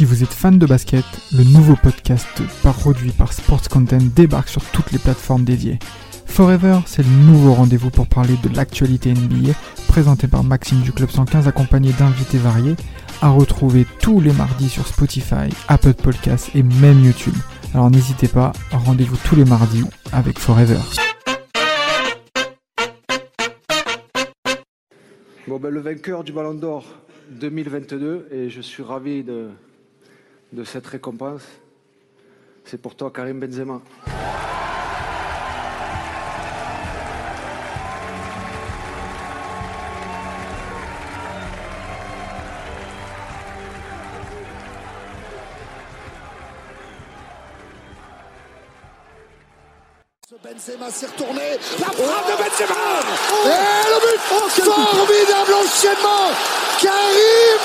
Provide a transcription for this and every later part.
Si vous êtes fan de basket, le nouveau podcast produit par Sports Content débarque sur toutes les plateformes dédiées. Forever, c'est le nouveau rendez-vous pour parler de l'actualité NBA, présenté par Maxime du Club 115 accompagné d'invités variés, à retrouver tous les mardis sur Spotify, Apple Podcasts et même YouTube. Alors n'hésitez pas, rendez-vous tous les mardis avec Forever. Bon, ben, le vainqueur du Ballon d'Or 2022, et je suis ravi de, de cette récompense, c'est pour toi, Karim Benzema. Benzema s'est retourné. La frappe de Benzema. Et le but Formidable enchaînement Karim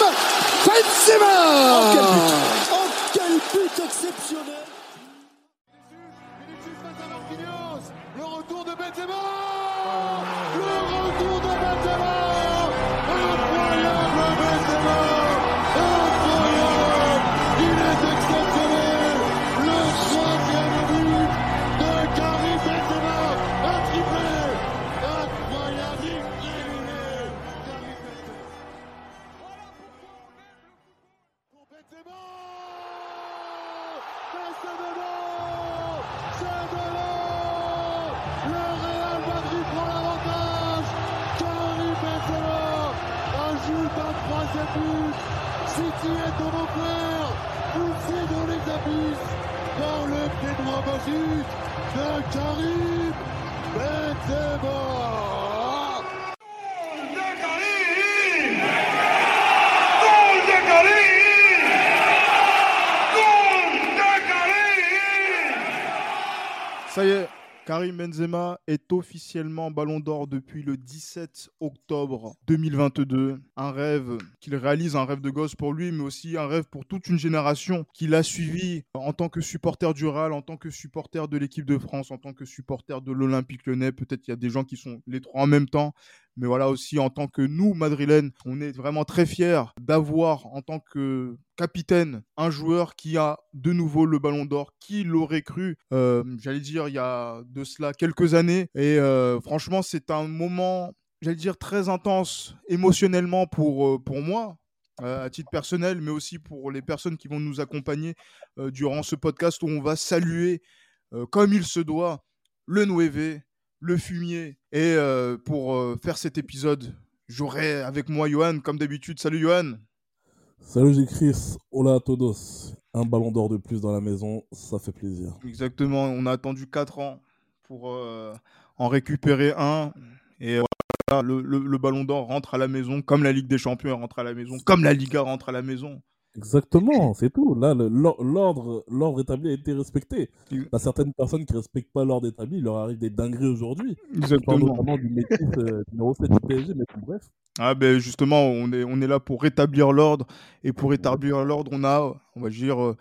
Benzema. Oh, quel but exceptionnel. Le retour de Benzema Karim Benzema est officiellement Ballon d'Or depuis le 17 octobre 2022. Un rêve qu'il réalise, un rêve de gosse pour lui, mais aussi un rêve pour toute une génération qui l'a suivi en tant que supporter du Real, en tant que supporter de l'équipe de France, en tant que supporter de l'Olympique lyonnais. Peut-être qu'il y a des gens qui sont les trois en même temps. Mais voilà aussi en tant que nous, Madrilènes, on est vraiment très fiers d'avoir en tant que capitaine un joueur qui a de nouveau le ballon d'or. Qui l'aurait cru Euh, J'allais dire il y a de cela quelques années. Et euh, franchement, c'est un moment, j'allais dire, très intense émotionnellement pour, euh, pour moi. euh, à titre personnel, mais aussi pour les personnes qui vont nous accompagner euh, durant ce podcast où on va saluer, euh, comme il se doit, le Nueve, le fumier. Et pour faire cet épisode, j'aurai avec moi Johan, comme d'habitude. Salut Johan. Salut, Chris. Hola a todos. Un ballon d'or de plus dans la maison, ça fait plaisir. Exactement, on a attendu 4 ans pour euh, en récupérer un. Et voilà, le, le- le ballon d'or rentre à la maison, comme la Ligue des Champions rentre à la maison, comme la Liga rentre à la maison. Exactement, c'est tout. Là, l'ordre l'ordre établi a été respecté. Il y a certaines personnes qui ne respectent pas l'ordre établi, il leur arrive des dingueries aujourd'hui. Exactement. notamment du métis euh, numéro 7 du PSG, mais bon, bref. Ah ben justement, on est, on est là pour rétablir l'ordre. Et pour rétablir l'ordre, on a, on va dire,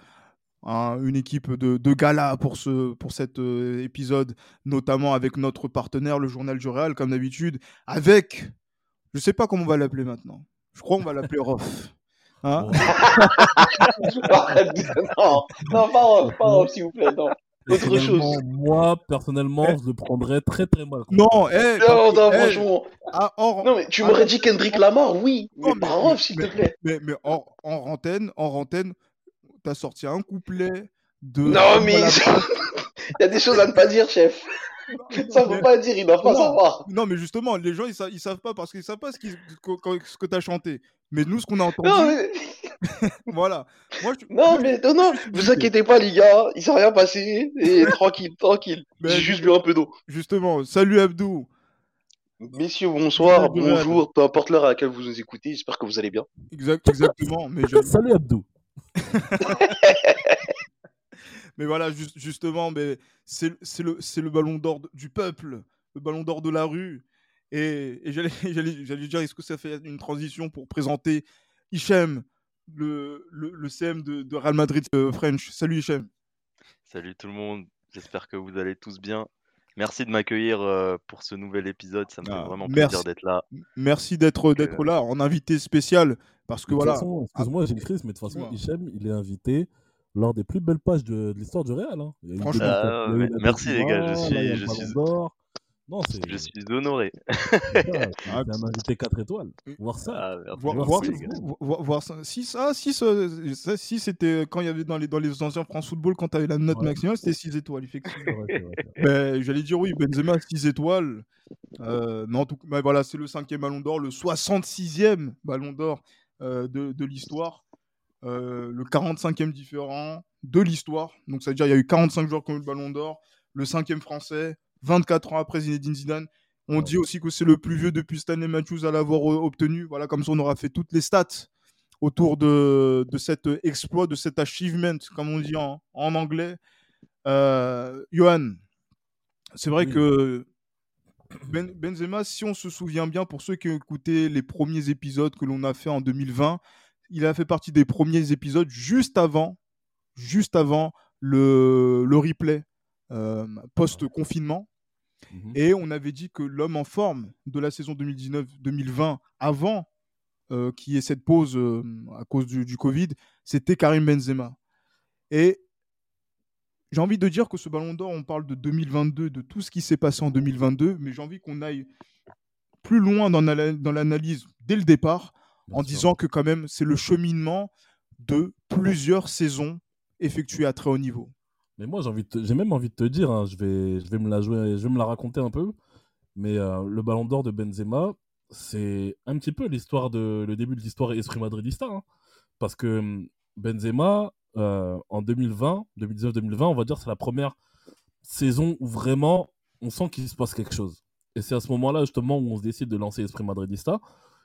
un- une équipe de, de gala pour, ce, pour cet euh, épisode, notamment avec notre partenaire, le Journal du Real, comme d'habitude, avec, je sais pas comment on va l'appeler maintenant. Je crois qu'on va l'appeler Rof. Hein non, non, pas Rof, pas Rof, s'il vous plaît, non. Autre chose. Moi, personnellement, je le prendrais très très mal. non, eh, Non, non, eh, franchement. ah, hors- Non, mais tu ah, m'aurais dit Kendrick Lamar, oui. Mais Non, mais- pas Rof, s'il te mais- plaît. mais, mais en, en rantaine, en rantaine, t'as sorti un couplet de. Non, mais il y a des choses à ne pas dire, chef. Ça faut pas dire, ils doivent pas savoir. Non, mais justement, les gens, ils, sa- ils savent pas parce qu'ils savent pas ce, qu'ils- que, que- ce que tu as chanté. Mais nous, ce qu'on a entendu, Non, mais, voilà. Moi, je- non, moi, mais non, non, vous inquiétez pas, les gars, il s'est rien passé. Et tranquille, tranquille. Ben, J'ai juste bu un peu d'eau. Justement, salut Abdou. Messieurs, bonsoir, bonjour, peu importe l'heure à laquelle vous nous écoutez, j'espère que vous allez bien. Exact, exactement. mais, je- Salut Abdou. mais voilà, juste- justement, mais c'est le, ballon d'or du peuple, le ballon d'or de la rue. Et, j'allais dire, est-ce que ça fait une transition pour présenter Hichem, le CM de, de Real Madrid euh, French? Salut Hichem. Salut tout le monde, j'espère que vous allez tous bien. Merci de m'accueillir euh, pour ce nouvel épisode. Ça me fait Ah, vraiment merci. plaisir d'être là. Merci d'être d'être euh, là en invité spécial parce que De toute voilà. façon, excuse-moi, j'ai Chris, mais de toute façon. Hichem, il est invité lors des plus belles pages de, de l'histoire du Real. hein. Il y a eu Franchement. 2004, Ah, merci, les gars, je suis- je suis-. Non, c'est Je suis honoré. c'est ça, c'est Ah, un invité 4 étoiles. Voir ça. Ah, Voir, merci, voir, les gars. vo- vo- voir ça. Si, ah, si, ce- ça, si c'était quand il y avait dans les, dans les anciens France Football, quand tu avais la note Ouais. maximale, c'était 6 étoiles, effectivement. Vrai. Ben, J'allais dire oui, Benzema 6 étoiles. Euh, mais en tout cas, ben voilà, c'est le cinquième ballon d'or, le 66e ballon d'or euh, de, de l'histoire, euh, le 45e différent de l'histoire. Donc, ça veut dire qu'il y a eu 45 joueurs qui ont eu le ballon d'or, le cinquième français, 24 ans après Zinedine Zidane. On Ouais. dit aussi que c'est le plus vieux depuis Stanley Matthews à l'avoir euh, obtenu. Voilà, comme ça, on aura fait toutes les stats autour de, de cet exploit, de cet achievement, comme on dit en, en anglais. Euh, Johan, c'est vrai Oui. que Ben- Benzema, si on se souvient bien, pour ceux qui ont écouté les premiers épisodes que l'on a fait en 2020, il a fait partie des premiers épisodes juste avant, juste avant le, le replay euh, post-confinement. Mhm. Et on avait dit que l'homme en forme de la saison 2019-2020, avant euh, qu'il y ait cette pause euh, à cause du, du Covid, c'était Karim Benzema. Et j'ai envie de dire que ce ballon d'or, on parle de 2022, de tout ce qui s'est passé en 2022, mais j'ai envie qu'on aille plus loin dans, la- dans l'analyse dès le départ, Bien en sûr. disant que quand même c'est le cheminement de plusieurs saisons effectuées à très haut niveau. Mais moi, j'ai même envie de te dire, hein, je, vais, je vais me la jouer, je vais me la raconter un peu. Mais euh, le Ballon d'Or de Benzema, c'est un petit peu l'histoire de le début de l'histoire esprit madridista, hein. parce que hum, Benzema euh, en 2020, 2019-2020, on va dire c'est la première saison où vraiment on sent qu'il se passe quelque chose. Et c'est à ce moment-là justement où on se décide de lancer esprit madridista.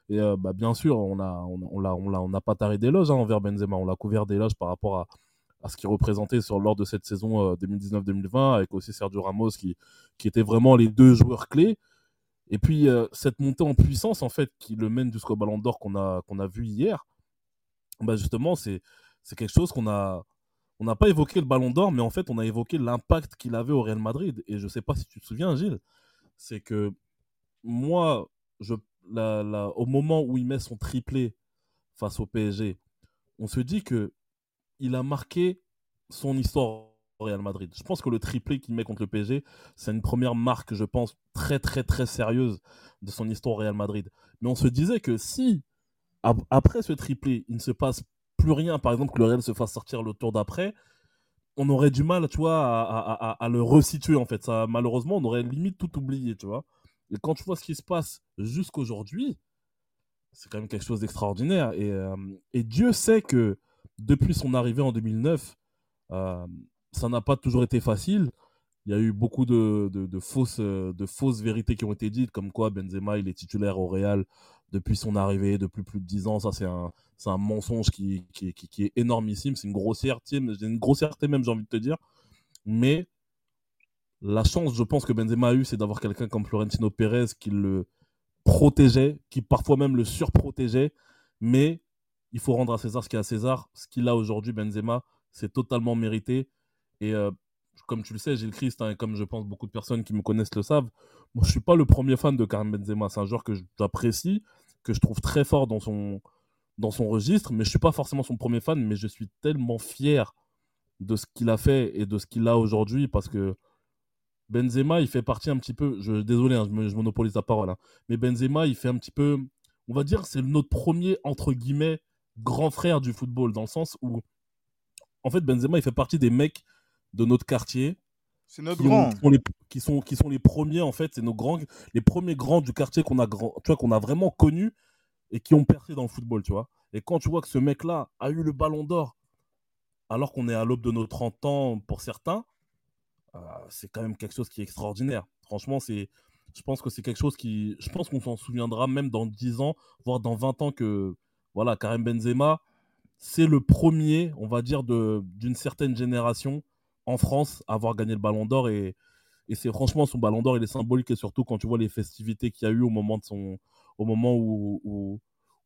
Et euh, bah, bien sûr, on a, on l'a, on l'a, on n'a pas taré d'éloges hein, envers Benzema. On l'a couvert d'éloges par rapport à, à ce qu'il représentait sur, lors de cette saison euh, 2019-2020, avec aussi Sergio Ramos qui, qui étaient vraiment les deux joueurs clés. Et puis euh, cette montée en puissance en fait qui le mène jusqu'au Ballon d'Or qu'on a, qu'on a vu hier, bah, justement c'est, c'est quelque chose qu'on a... On n'a pas évoqué le Ballon d'Or, mais en fait on a évoqué l'impact qu'il avait au Real Madrid. Et je ne sais pas si tu te souviens Gilles, c'est que moi, je, la- au moment où il met son triplé face au PSG, on se dit que il a marqué son histoire au Real Madrid. Je pense que le triplé qu'il met contre le PSG, c'est une première marque, je pense, très très très sérieuse de son histoire au Real Madrid. Mais on se disait que si, ap- après ce triplé, il ne se passe plus rien, par exemple que le Real se fasse sortir le tour d'après, on aurait du mal, tu vois, à, à- le resituer en fait. Malheureusement, on aurait limite tout oublié, tu vois. Et quand tu vois ce qui se passe jusqu'aujourd'hui, c'est quand même quelque chose d'extraordinaire. Et, euh, et Dieu sait que depuis son arrivée en 2009, euh, ça n'a pas toujours été facile. Il y a eu beaucoup euh, de fausses vérités qui ont été dites, comme quoi Benzema il est titulaire au Real depuis son arrivée, depuis plus de 10 ans. Ça, c'est un, mensonge qui est énormissime. C'est une grossièreté, une grossièreté même, j'ai envie de te dire. Mais la chance, je pense, que Benzema a eu, c'est d'avoir quelqu'un comme Florentino Pérez qui le protégeait, qui parfois même le surprotégeait. Mais il faut rendre à César ce qu'il a à César. Ce qu'il a aujourd'hui, Benzema, c'est totalement mérité. Et euh, comme tu le sais, Gilles Christ, hein, et comme je pense beaucoup de personnes qui me connaissent le savent, moi je suis pas le premier fan de Karim Benzema. C'est un joueur que j'apprécie, que je trouve très fort dans son, dans son registre, mais je suis pas forcément son premier fan, mais je suis tellement fier de ce qu'il a fait et de ce qu'il a aujourd'hui parce que Benzema, il fait partie un petit peu, je, désolé, hein, je, me- je monopolise la parole, hein, mais Benzema, il fait un petit peu, on va dire, c'est notre premier, entre guillemets, grand frère du football, dans le sens où, en fait, Benzema, il fait partie des mecs de notre quartier C'est notre qui, ont- grand. qui sont les, qui, sont, qui sont les premiers, en fait, c'est nos grands, les premiers grands du quartier qu'on a, grand, tu vois, qu'on a vraiment connus et qui ont percé dans le football, tu vois. Et quand tu vois que ce mec-là a eu le ballon d'or, alors qu'on est à l'aube de nos 30 ans pour certains, euh, c'est quand même quelque chose qui est extraordinaire. Franchement, c'est, je pense que c'est quelque chose qui, je pense qu'on s'en souviendra même dans 10 ans, voire dans 20 ans que, voilà, Karim Benzema, c'est le premier, on va dire, d'une certaine génération en France à avoir gagné le Ballon d'Or et, et c'est franchement son Ballon d'Or, il est symbolique et surtout quand tu vois les festivités qu'il y a eu au moment de son, au moment où,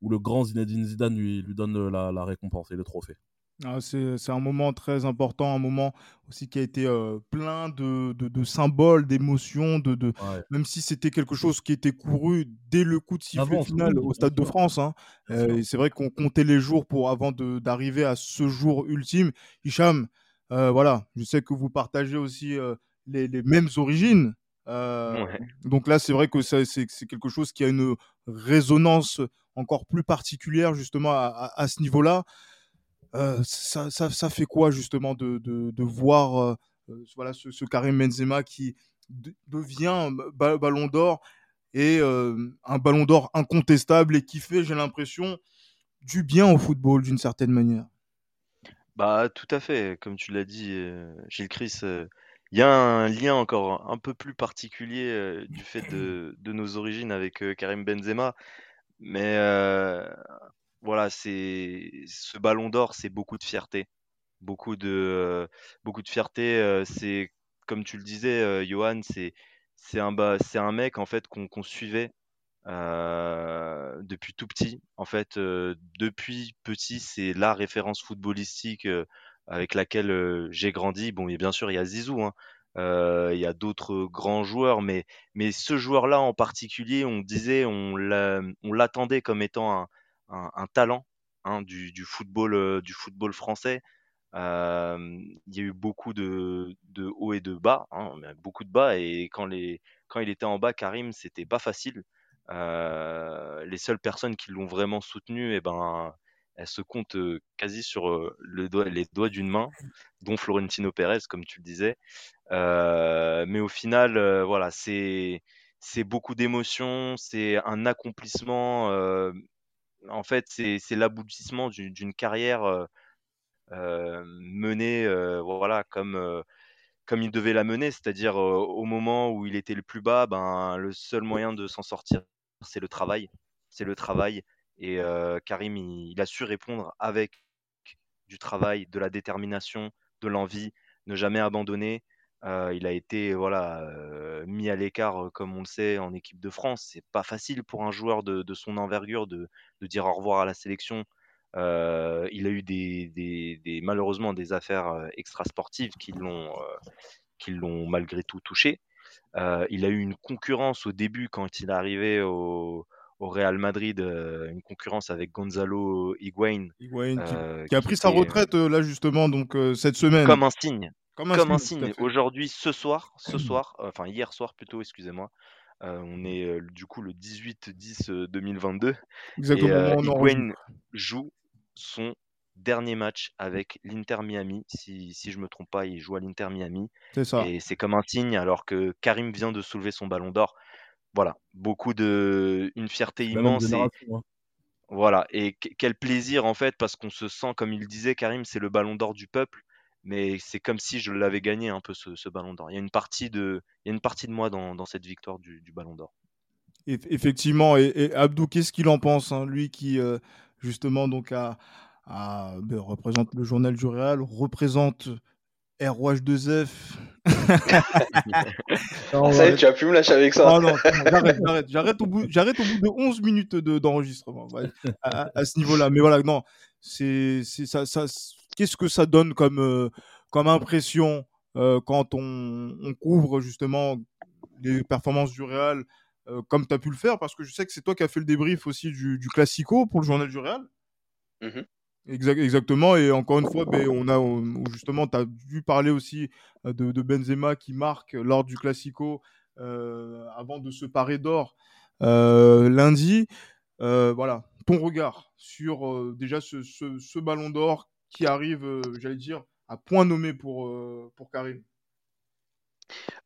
le grand Zinedine Zidane lui, donne la récompense et le trophée. Ah, c'est un moment très important, un moment aussi qui a été euh, plein de, de- de symboles, d'émotions, de, de, Ouais. même si c'était quelque chose qui était couru dès le coup de sifflet final au Stade de France. hein. Euh, c'est vrai qu'on comptait les jours pour avant d'arriver à ce jour ultime. Hicham, euh, voilà, je sais que vous partagez aussi les, les mêmes origines. Ouais. donc là, c'est vrai que c'est c'est quelque chose qui a une résonance encore plus particulière justement à, à- à ce niveau-là. Euh, ça, fait quoi justement de, voir euh, euh, voilà, ce, Karim Benzema qui de- devient ba- ballon d'or et un ballon d'or incontestable et qui fait, j'ai l'impression, du bien au football d'une certaine manière? Bah, tout à fait. Comme tu l'as dit, Gilles Chris, il y a un lien encore un peu plus particulier du fait de, nos origines avec Karim Benzema. Mais voilà, c'est ce ballon d'or, c'est beaucoup de fierté. Beaucoup de, fierté. euh, c'est, comme tu le disais, euh, Johan, c'est, un, mec en fait qu'on suivait euh, depuis tout petit. En fait, depuis petit, c'est la référence footballistique avec laquelle j'ai grandi. Bon, bien sûr, il y a Zizou, hein. Il y a d'autres grands joueurs, mais, mais ce joueur-là en particulier, on disait, on l'attendait comme étant un, un- talent hein, du, football, euh, du football français. Euh, il y a eu beaucoup de, hauts et de bas, hein, beaucoup de bas, et quand, les, quand il était en bas, Karim, c'était pas facile. Euh, les seules personnes qui l'ont vraiment soutenu, eh ben, elles se comptent quasi sur le doigt, les doigts d'une main, dont Florentino Pérez, comme tu le disais. Mais au final, voilà, c'est beaucoup d'émotions, c'est un accomplissement. En fait, c'est l'aboutissement d'une carrière euh, euh, menée, euh, voilà, comme il devait la mener, c'est-à-dire au moment où il était le plus bas, ben, le seul moyen de s'en sortir, c'est le travail. C'est le travail. Et Karim, il a su répondre avec du travail, de la détermination, de l'envie, ne jamais abandonner. Euh, il a été voilà, euh, mis à l'écart, euh, comme on le sait, en équipe de France. C'est pas facile pour un joueur de, de son envergure de, de dire au revoir à la sélection. Euh, il a eu des, des, des- malheureusement des affaires extrasportives qui l'ont qui l'ont malgré tout touché. Il a eu une concurrence au début quand il est arrivé au, au Real Madrid, une concurrence avec Gonzalo Higuain, Higuain qui, qui a qui pris sa retraite là justement donc cette semaine. comme un signe. Comme un Comme un signe. Aujourd'hui, ce soir, ce soir, euh, enfin hier soir plutôt, excusez-moi. euh, on est euh, du coup le 18-10-2022 Exact au et euh. Higuain joue son dernier match avec l'Inter Miami. Si, si je me trompe pas, il joue à l'Inter Miami. C'est ça. Et c'est comme un signe alors que Karim vient de soulever son ballon d'or. Voilà, beaucoup de. Une fierté immense. Et, hein. voilà, et que- quel plaisir en fait, parce qu'on se sent, comme il disait, Karim, c'est le ballon d'or du peuple. Mais c'est comme si je l'avais gagné un peu ce, ce ballon d'or. Il y a une partie de, il y a une partie de moi dans, dans cette victoire du, du ballon d'or. Eff- Effectivement, et, et Abdou, qu'est-ce qu'il en pense hein, Lui qui, euh, justement, donc a, a- ben, représente le journal du Real, représente ROH2F. Non, ça y est, tu vas plus me lâcher avec ça. Non, bon, j'arrête, j'arrête, j'arrête au bout, j'arrête au bout de 11 minutes de- d'enregistrement à, à- à ce niveau-là. Mais voilà, non, c'est, c'est ça, ça, qu'est-ce que ça donne comme, euh, comme impression euh, quand on, on couvre justement les performances du Real euh, comme tu as pu le faire? Parce que je sais que c'est toi qui as fait le débrief aussi du, du Classico pour le journal du Real. Exact- exactement, et encore une fois, ben, on a on- justement, tu as dû parler aussi de, de Benzema qui marque lors du Classico euh, avant de se parer d'or euh, lundi. Euh, voilà, ton regard sur déjà ce, ce- ce ballon d'or qui arrive, euh, j'allais dire, à point nommé pour, euh, pour Karim.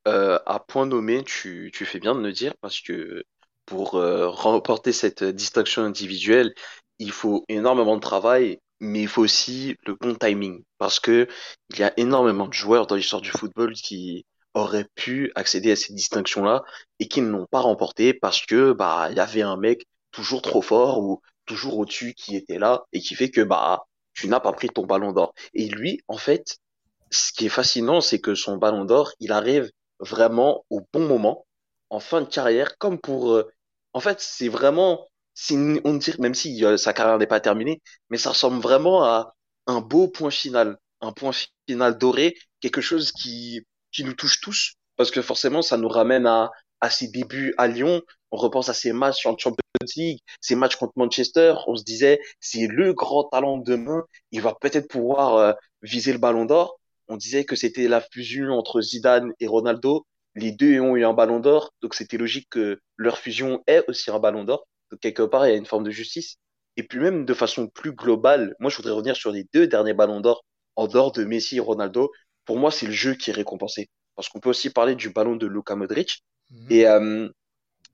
Euh, à point nommé, tu, tu fais bien de me dire parce que pour remporter cette distinction individuelle, il faut énormément de travail, mais il faut aussi le bon timing parce que il y a énormément de joueurs dans l'histoire du football qui auraient pu accéder à cette distinction-là et qui ne l'ont pas remporté parce que bah il y avait un mec toujours trop fort ou toujours au-dessus qui était là et qui fait que bah tu n'as pas pris ton ballon d'or. Et lui, en fait, ce qui est fascinant, c'est que son ballon d'or, il arrive vraiment au bon moment, en fin de carrière, comme pour... euh, En fait, c'est vraiment... On dirait, même si euh, sa carrière n'est pas terminée, mais ça ressemble vraiment à un beau point final, un point final doré, quelque chose qui, qui nous touche tous, parce que forcément, ça nous ramène à, à ses débuts à Lyon. On repense à ses matchs en Champions League, ses matchs contre Manchester. On se disait, c'est le grand talent de demain. Il va peut-être pouvoir euh, viser le ballon d'or. On disait que c'était la fusion entre Zidane et Ronaldo. Les deux ont eu un ballon d'or, donc c'était logique que leur fusion ait aussi un ballon d'or. Donc quelque part, il y a une forme de justice. Et puis même de façon plus globale, moi je voudrais revenir sur les deux derniers ballons d'or en dehors de Messi et Ronaldo. Pour moi, c'est le jeu qui est récompensé. Parce qu'on peut aussi parler du ballon de Luka Modric. Mhm. Et euh,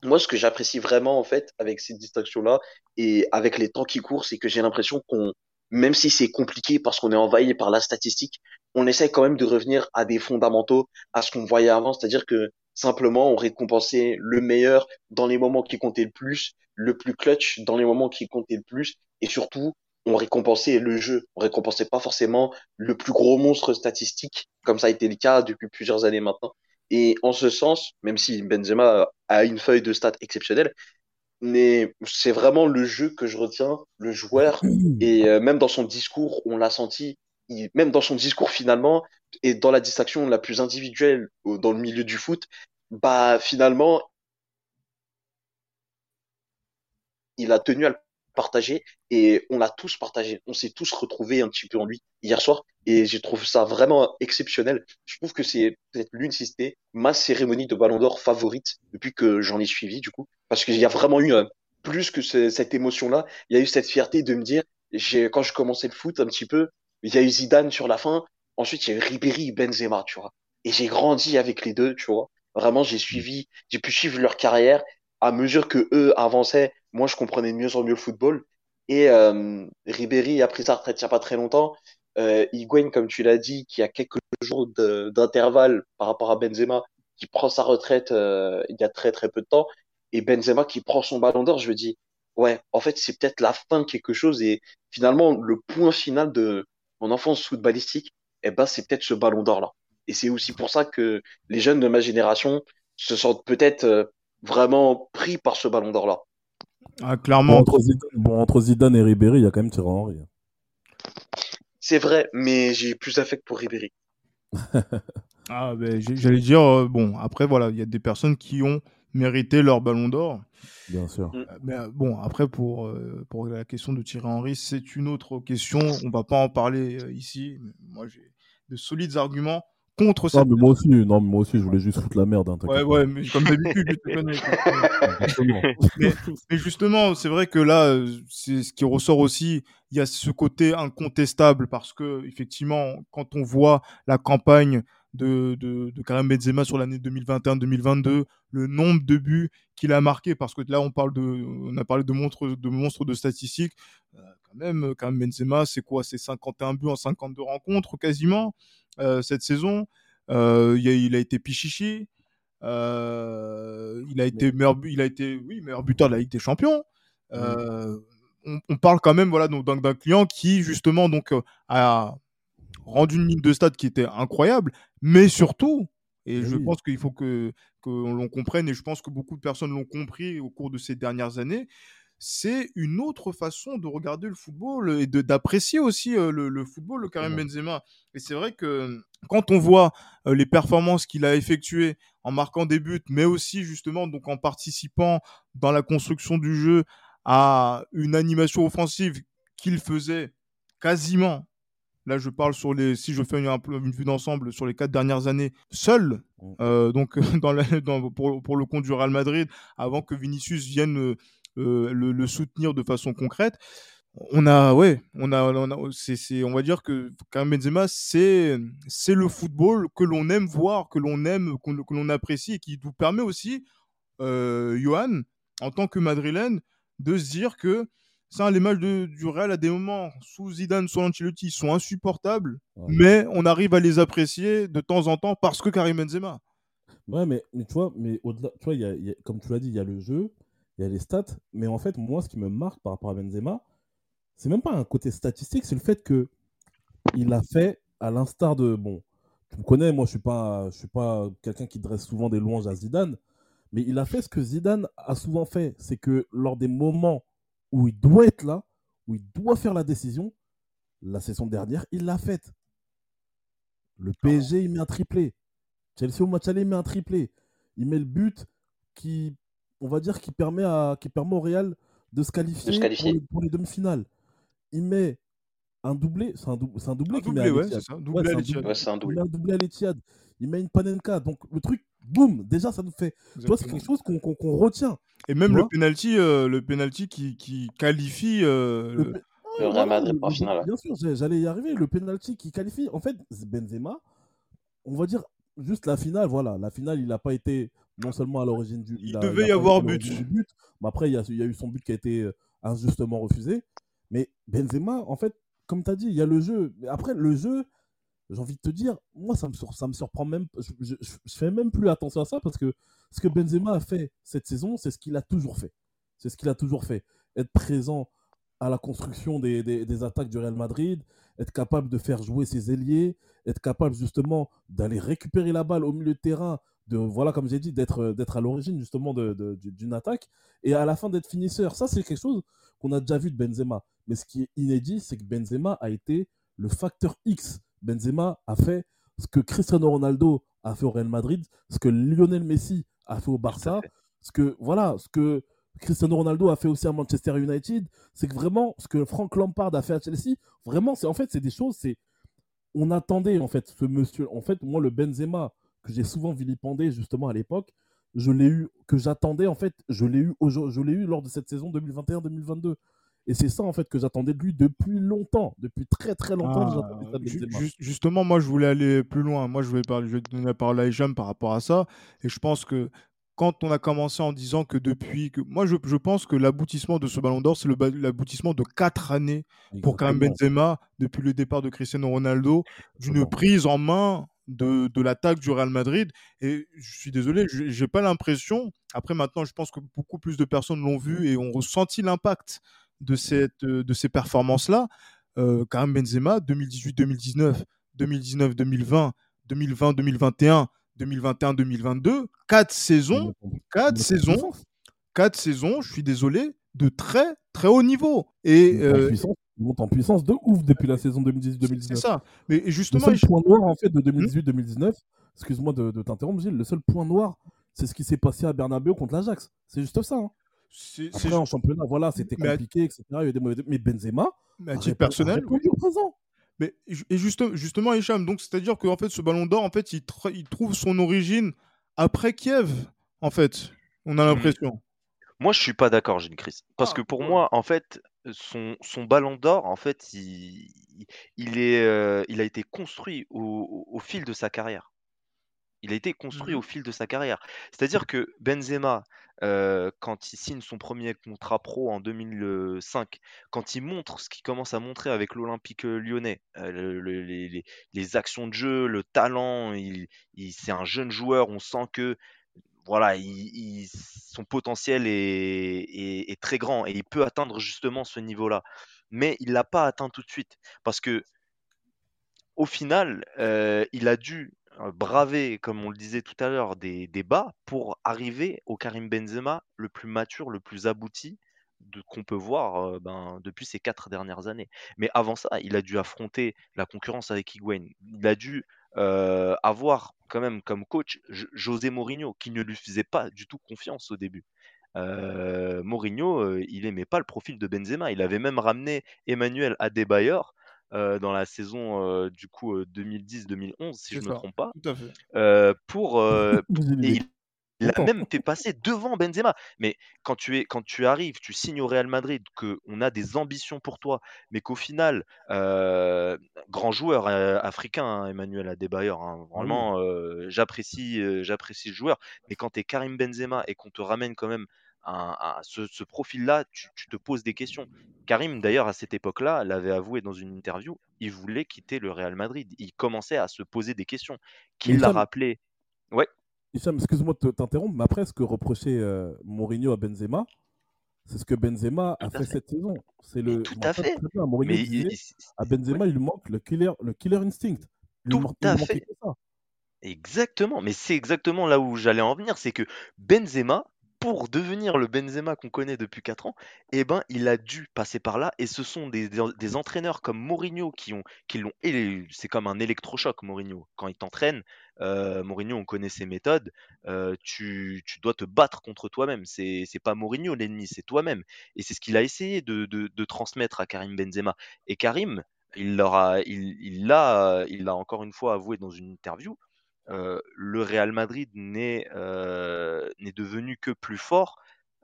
moi, ce que j'apprécie vraiment en fait avec cette distinction-là et avec les temps qui courent, c'est que j'ai l'impression qu'on, même si c'est compliqué parce qu'on est envahi par la statistique, on essaie quand même de revenir à des fondamentaux, à ce qu'on voyait avant, c'est-à-dire que simplement on récompensait le meilleur dans les moments qui comptaient le plus, le plus clutch dans les moments qui comptaient le plus, et surtout on récompensait le jeu, on récompensait pas forcément le plus gros monstre statistique, comme ça a été le cas depuis plusieurs années maintenant. Et en ce sens, même si Benzema a une feuille de stats exceptionnelle, mais c'est vraiment le jeu que je retiens, le joueur, et euh, même dans son discours, on l'a senti, il- même dans son discours finalement, et dans la distraction la plus individuelle dans le milieu du foot, bah finalement, il a tenu à le partager et on l'a tous partagé. On s'est tous retrouvés un petit peu en lui hier soir et j'ai trouvé ça vraiment exceptionnel. Je trouve que c'est peut-être l'une, si c'était ma cérémonie de Ballon d'Or favorite depuis que j'en ai suivi du coup, parce qu'il y a vraiment eu euh, plus que ce- cette émotion-là, il y a eu cette fierté de me dire, j'ai quand je commençais le foot un petit peu, il y a eu Zidane sur la fin, ensuite il y a eu Ribéry, Benzema, tu vois. Et j'ai grandi avec les deux, tu vois. Vraiment, j'ai suivi, j'ai pu suivre leur carrière à mesure que eux avançaient. Moi, je comprenais mieux en mieux le football. Et euh, Ribéry a pris sa retraite il n'y a pas très longtemps. Euh, comme tu l'as dit, qui a quelques jours d'intervalle par rapport à Benzema, qui prend sa retraite euh, il y a très très peu de temps, et Benzema qui prend son ballon d'or, je me dis, ouais, en fait, c'est peut-être la fin de quelque chose, et finalement, le point final de mon enfance footballistique, eh ben, c'est peut-être ce ballon d'or-là. Et c'est aussi pour ça que les jeunes de ma génération se sentent peut-être euh, vraiment pris par ce ballon d'or-là. Ah, Bon, clairement, entre Zidane, bon, entre Zidane et Ribéry, il y a quand même Thierry Henry. C'est vrai, mais j'ai plus d'affect pour Ribéry. Ah, ben, j'allais dire, euh, bon, après, voilà, il y a des personnes qui ont mérité leur ballon d'or. Bien sûr. Euh, Mais euh, bon, après, pour, euh, pour la question de Thierry Henry, c'est une autre question. On va pas en parler euh, ici. Mais Moi, j'ai de solides arguments contre Non, cette. mais moi aussi, non, mais moi aussi, je voulais juste foutre la merde. Hein, Ouais, ouais, mais comme d'habitude, je te connais. Justement. mais, mais justement, c'est vrai que là, euh, c'est ce qui ressort aussi. Il y a ce côté incontestable parce que, effectivement, quand on voit la campagne de, de, de Karim Benzema sur l'année 2021-2022, le nombre de buts qu'il a marqué, parce que là, on parle de, on a parlé de monstres de, monstres de statistiques. Euh, quand même, Karim Benzema, c'est quoi? C'est 51 buts en 52 rencontres quasiment euh, cette saison. Euh, il, a, il a été pichichi. Il a été meilleur, il a été, oui, meilleur buteur de la Ligue des Champions. Euh, on, on parle quand même, voilà, d'un client qui justement donc a rendu une ligne de stade qui était incroyable, mais surtout, et je pense qu'il faut que qu'on l'on comprenne, et je pense que beaucoup de personnes l'ont compris au cours de ces dernières années, c'est une autre façon de regarder le football et d'apprécier aussi euh, le, le football, le Karim. Benzema. Et c'est vrai que quand on voit euh, les performances qu'il a effectuées en marquant des buts, mais aussi justement donc en participant dans la construction du jeu à une animation offensive qu'il faisait quasiment. Là, je parle sur les. Si je fais une, vue d'ensemble sur les quatre dernières années, seul, Mm. euh, donc dans la- dans- pour, pour le compte du Real Madrid, avant que Vinicius vienne euh, euh, le, le soutenir de façon concrète. On a, ouais, on a, on a- c'est, c'est- on va dire que Karim Benzema, c'est, c'est le football que l'on aime voir, que l'on aime, que l'on apprécie et qui nous permet aussi, euh, Johan, en tant que Madrilène, de se dire que ça, les matchs de- du Real à des moments sous Zidane, sous Ancelotti, sont insupportables, Ouais. mais on arrive à les apprécier de temps en temps parce que Karim Benzema. Ouais, mais, mais tu vois, mais au-delà, tu vois, a- y a- comme tu l'as dit, il y a le jeu, il y a les stats, mais en fait, moi, ce qui me marque par rapport à Benzema, c'est même pas un côté statistique, c'est le fait que il a fait, à l'instar de, bon, tu me connais, moi, je suis pas, je suis pas quelqu'un qui dresse souvent des louanges à Zidane, mais il a fait ce que Zidane a souvent fait, c'est que lors des moments où il doit être là, où il doit faire la décision, la saison dernière, il l'a faite. Le PSG, il met un triplé. Chelsea au match aller, il met un triplé. Il met le but qui, on va dire, qui permet, à, qui permet au Real de se qualifier, De se qualifier. Pour, les, pour les demi-finales. Il met un doublé, c'est un, dou- c'est un doublé qu'il met doublé, à l'Etihad. c'est. Ouais, un. Ouais, Il met un doublé à l'Etihad. Il met une panenka. Donc le truc, boum, déjà ça nous fait. Tu vois, c'est quelque chose qu'on qu'on- qu'on retient. Et même le penalty, euh, le penalty qui, qui qualifie euh, Le le- Le Real Madrid pour finale. Bien sûr, j'allais y arriver. Le penalty qui qualifie. En fait, Benzema, on va dire juste la finale. Voilà, la finale, il n'a pas été non seulement à l'origine du. Il a- devait y avoir but. but. Mais après, il y a, il y a eu son but qui a été euh, injustement refusé. Mais Benzema, en fait, comme tu as dit, il y a le jeu. Après, le jeu, j'ai envie de te dire, moi, ça me, ça me surprend même. Je, je fais même plus attention à ça parce que ce que Benzema a fait cette saison, c'est ce qu'il a toujours fait. C'est ce qu'il a toujours fait. Être présent à la construction des, des- attaques du Real Madrid, être capable de faire jouer ses ailiers, être capable justement d'aller récupérer la balle au milieu de terrain, de voilà comme j'ai dit d'être d'être à l'origine justement d'une attaque et à la fin d'être finisseur. Ça c'est quelque chose qu'on a déjà vu de Benzema. Mais ce qui est inédit, c'est que Benzema a été le facteur X. Benzema a fait ce que Cristiano Ronaldo a fait au Real Madrid, ce que Lionel Messi a fait au Barça, fait. ce que voilà, ce que Cristiano Ronaldo a fait aussi à Manchester United, c'est que vraiment ce que Frank Lampard a fait à Chelsea, vraiment c'est en fait c'est des choses, c'est on attendait en fait ce monsieur, en fait moi le Benzema que j'ai souvent vilipendé justement à l'époque, je l'ai eu que j'attendais en fait, je l'ai eu je l'ai eu lors de cette saison 2021-2022. Et c'est ça en fait que j'attendais de lui depuis longtemps, depuis très très longtemps. Ah, j'attendais ça de ju- Benzema. ju- justement, moi, je voulais aller plus loin. Moi, je voulais parler, je vais donner la parole à Hicham par rapport à ça. Et je pense que quand on a commencé en disant que depuis que. Moi, je, je pense que l'aboutissement de ce ballon d'or, c'est l'aboutissement de quatre années pour Karim. Benzema depuis le départ de Cristiano Ronaldo, d'une prise en main de, de l'attaque du Real Madrid. Et je suis désolé, je j'ai pas l'impression. Après, maintenant, je pense que beaucoup plus de personnes l'ont vu et ont ressenti l'impact de, cette, euh, de ces performances-là. Euh, Karim Benzema, 2018-2019, 2019-2020, 2020-2021, 2021-2022, quatre saisons, quatre saisons, quatre saisons, je suis désolé, de très très haut niveau. Et Il monte en euh, puissance- il monte en puissance de ouf depuis la saison c'est 2018-2019. ça. Mais Le justement, seul je- point noir en fait de 2018-2019, excuse-moi de, de t'interrompre, Gilles, le seul point noir, c'est ce qui s'est passé à Bernabeu contre l'Ajax. C'est juste ça. hein. C'est en championnat, voilà, c'était Mais à- compliqué, etc. Il y avait des mauvais... Mais Benzema, mais à a titre a personnel, au présent. Mais et juste, justement, Hicham, donc c'est-à-dire qu'en fait, ce ballon d'or, en fait, il, il trouve son origine après Kiev, en fait. On a l'impression. Moi, je suis pas d'accord, Gilles Chris. Parce Ah, que pour ouais. moi, en fait, son, son ballon d'or, en fait, il, il est, euh, il a été construit au, au- au fil de sa carrière. Il a été construit Mhm. au fil de sa carrière. C'est-à-dire que Benzema, euh, quand il signe son premier contrat pro en 2005, quand il montre ce qu'il commence à montrer avec l'Olympique lyonnais, euh, le- le- les, actions de jeu, le talent, il, il- c'est un jeune joueur, on sent que voilà, il- il- son potentiel est, est- est très grand et il peut atteindre justement ce niveau-là. Mais il l'a pas atteint tout de suite parce que au final, euh, il a dû braver, comme on le disait tout à l'heure, des, bas pour arriver au Karim Benzema le plus mature, le plus abouti qu'on peut voir euh, ben, depuis ces quatre dernières années. Mais avant ça, il a dû affronter la concurrence avec Higuain. Il a dû euh, avoir quand même comme coach José Mourinho, qui ne lui faisait pas du tout confiance au début. Euh, Mourinho, euh, il aimait pas le profil de Benzema. Il avait même ramené Emmanuel Adebayor euh, dans la saison euh, du coup euh, 2010-2011, si C'est je me ça. trompe pas, Tout à fait. euh, pour euh, Il et est il il l'a content. même fait passer devant Benzema. Mais quand tu, es, quand tu arrives, tu signes au Real Madrid, qu'on a des ambitions pour toi, mais qu'au final, euh, grand joueur euh, africain, hein, Emmanuel Adebayor, hein, vraiment, euh, j'apprécie euh, j'apprécie le joueur, mais quand tu es Karim Benzema et qu'on te ramène quand même un- un- ce, ce profil-là, tu, tu te poses des questions. Karim, d'ailleurs, à cette époque-là, l'avait avoué dans une interview, il voulait quitter le Real Madrid. Il commençait à se poser des questions. Qui Mais l'a rappelé Ouais. Hicham, excuse-moi de te- t'interrompre, mais après, ce que reprochait euh, Mourinho à Benzema, c'est ce que Benzema a Tout fait fait. cette saison. C'est le, tout à fait. bien, Mourinho Mais il- disait, il- à Benzema, il lui manque le killer, le killer instinct. Il Tout il à fait. ça. Exactement, mais c'est exactement là où j'allais en venir, c'est que Benzema, pour devenir le Benzema qu'on connaît depuis 4 ans, eh ben, il a dû passer par là. Et ce sont des, entraîneurs comme Mourinho qui ont, qui l'ont. C'est comme un électrochoc, Mourinho. Quand il t'entraîne, euh, Mourinho, on connaît ses méthodes. euh, tu, dois te battre contre toi-même. C'est pas Mourinho l'ennemi, c'est toi-même. Et c'est ce qu'il a essayé de, transmettre à Karim Benzema. Et Karim, il il, il l'a, il l'a encore une fois avoué dans une interview. Euh, le Real Madrid n'est euh, n'est devenu que plus fort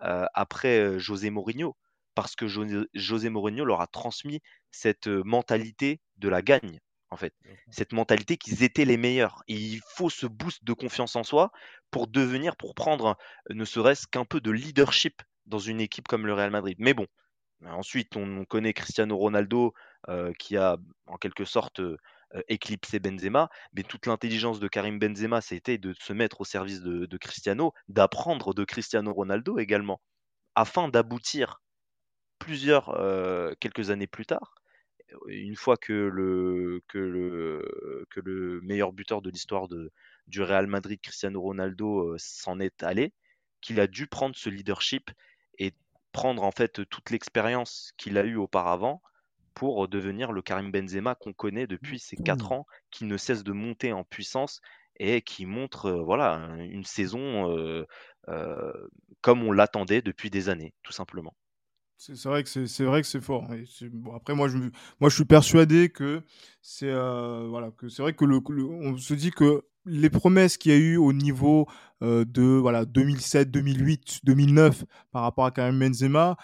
euh, après José Mourinho, parce que Jo- José Mourinho leur a transmis cette mentalité de la gagne, en fait, cette mentalité qu'ils étaient les meilleurs. Et il faut ce boost de confiance en soi pour devenir, pour prendre ne serait-ce qu'un peu de leadership dans une équipe comme le Real Madrid. Mais bon, ensuite on, on connaît Cristiano Ronaldo euh, qui a en quelque sorte euh, euh, éclipsé Benzema, mais toute l'intelligence de Karim Benzema, c'était de se mettre au service de, Cristiano, d'apprendre de Cristiano Ronaldo également, afin d'aboutir plusieurs, quelques années plus tard, une fois que le, que le, meilleur buteur de l'histoire du Real Madrid, Cristiano Ronaldo, s'en est allé, qu'il a dû prendre ce leadership et prendre en fait toute l'expérience qu'il a eue auparavant pour devenir le Karim Benzema qu'on connaît depuis ces 4 ans, qui ne cesse de monter en puissance et qui montre euh, voilà, un- une saison euh, euh, comme on l'attendait depuis des années, tout simplement. C'est vrai que c'est vrai que c'est fort. Et bon, après, moi je, moi, je suis persuadé que c'est euh, voilà, que c'est vrai que le, le- on se dit que les promesses qu'il y a eu au niveau euh, de voilà, 2007, 2008, 2009 par rapport à Karim Benzema,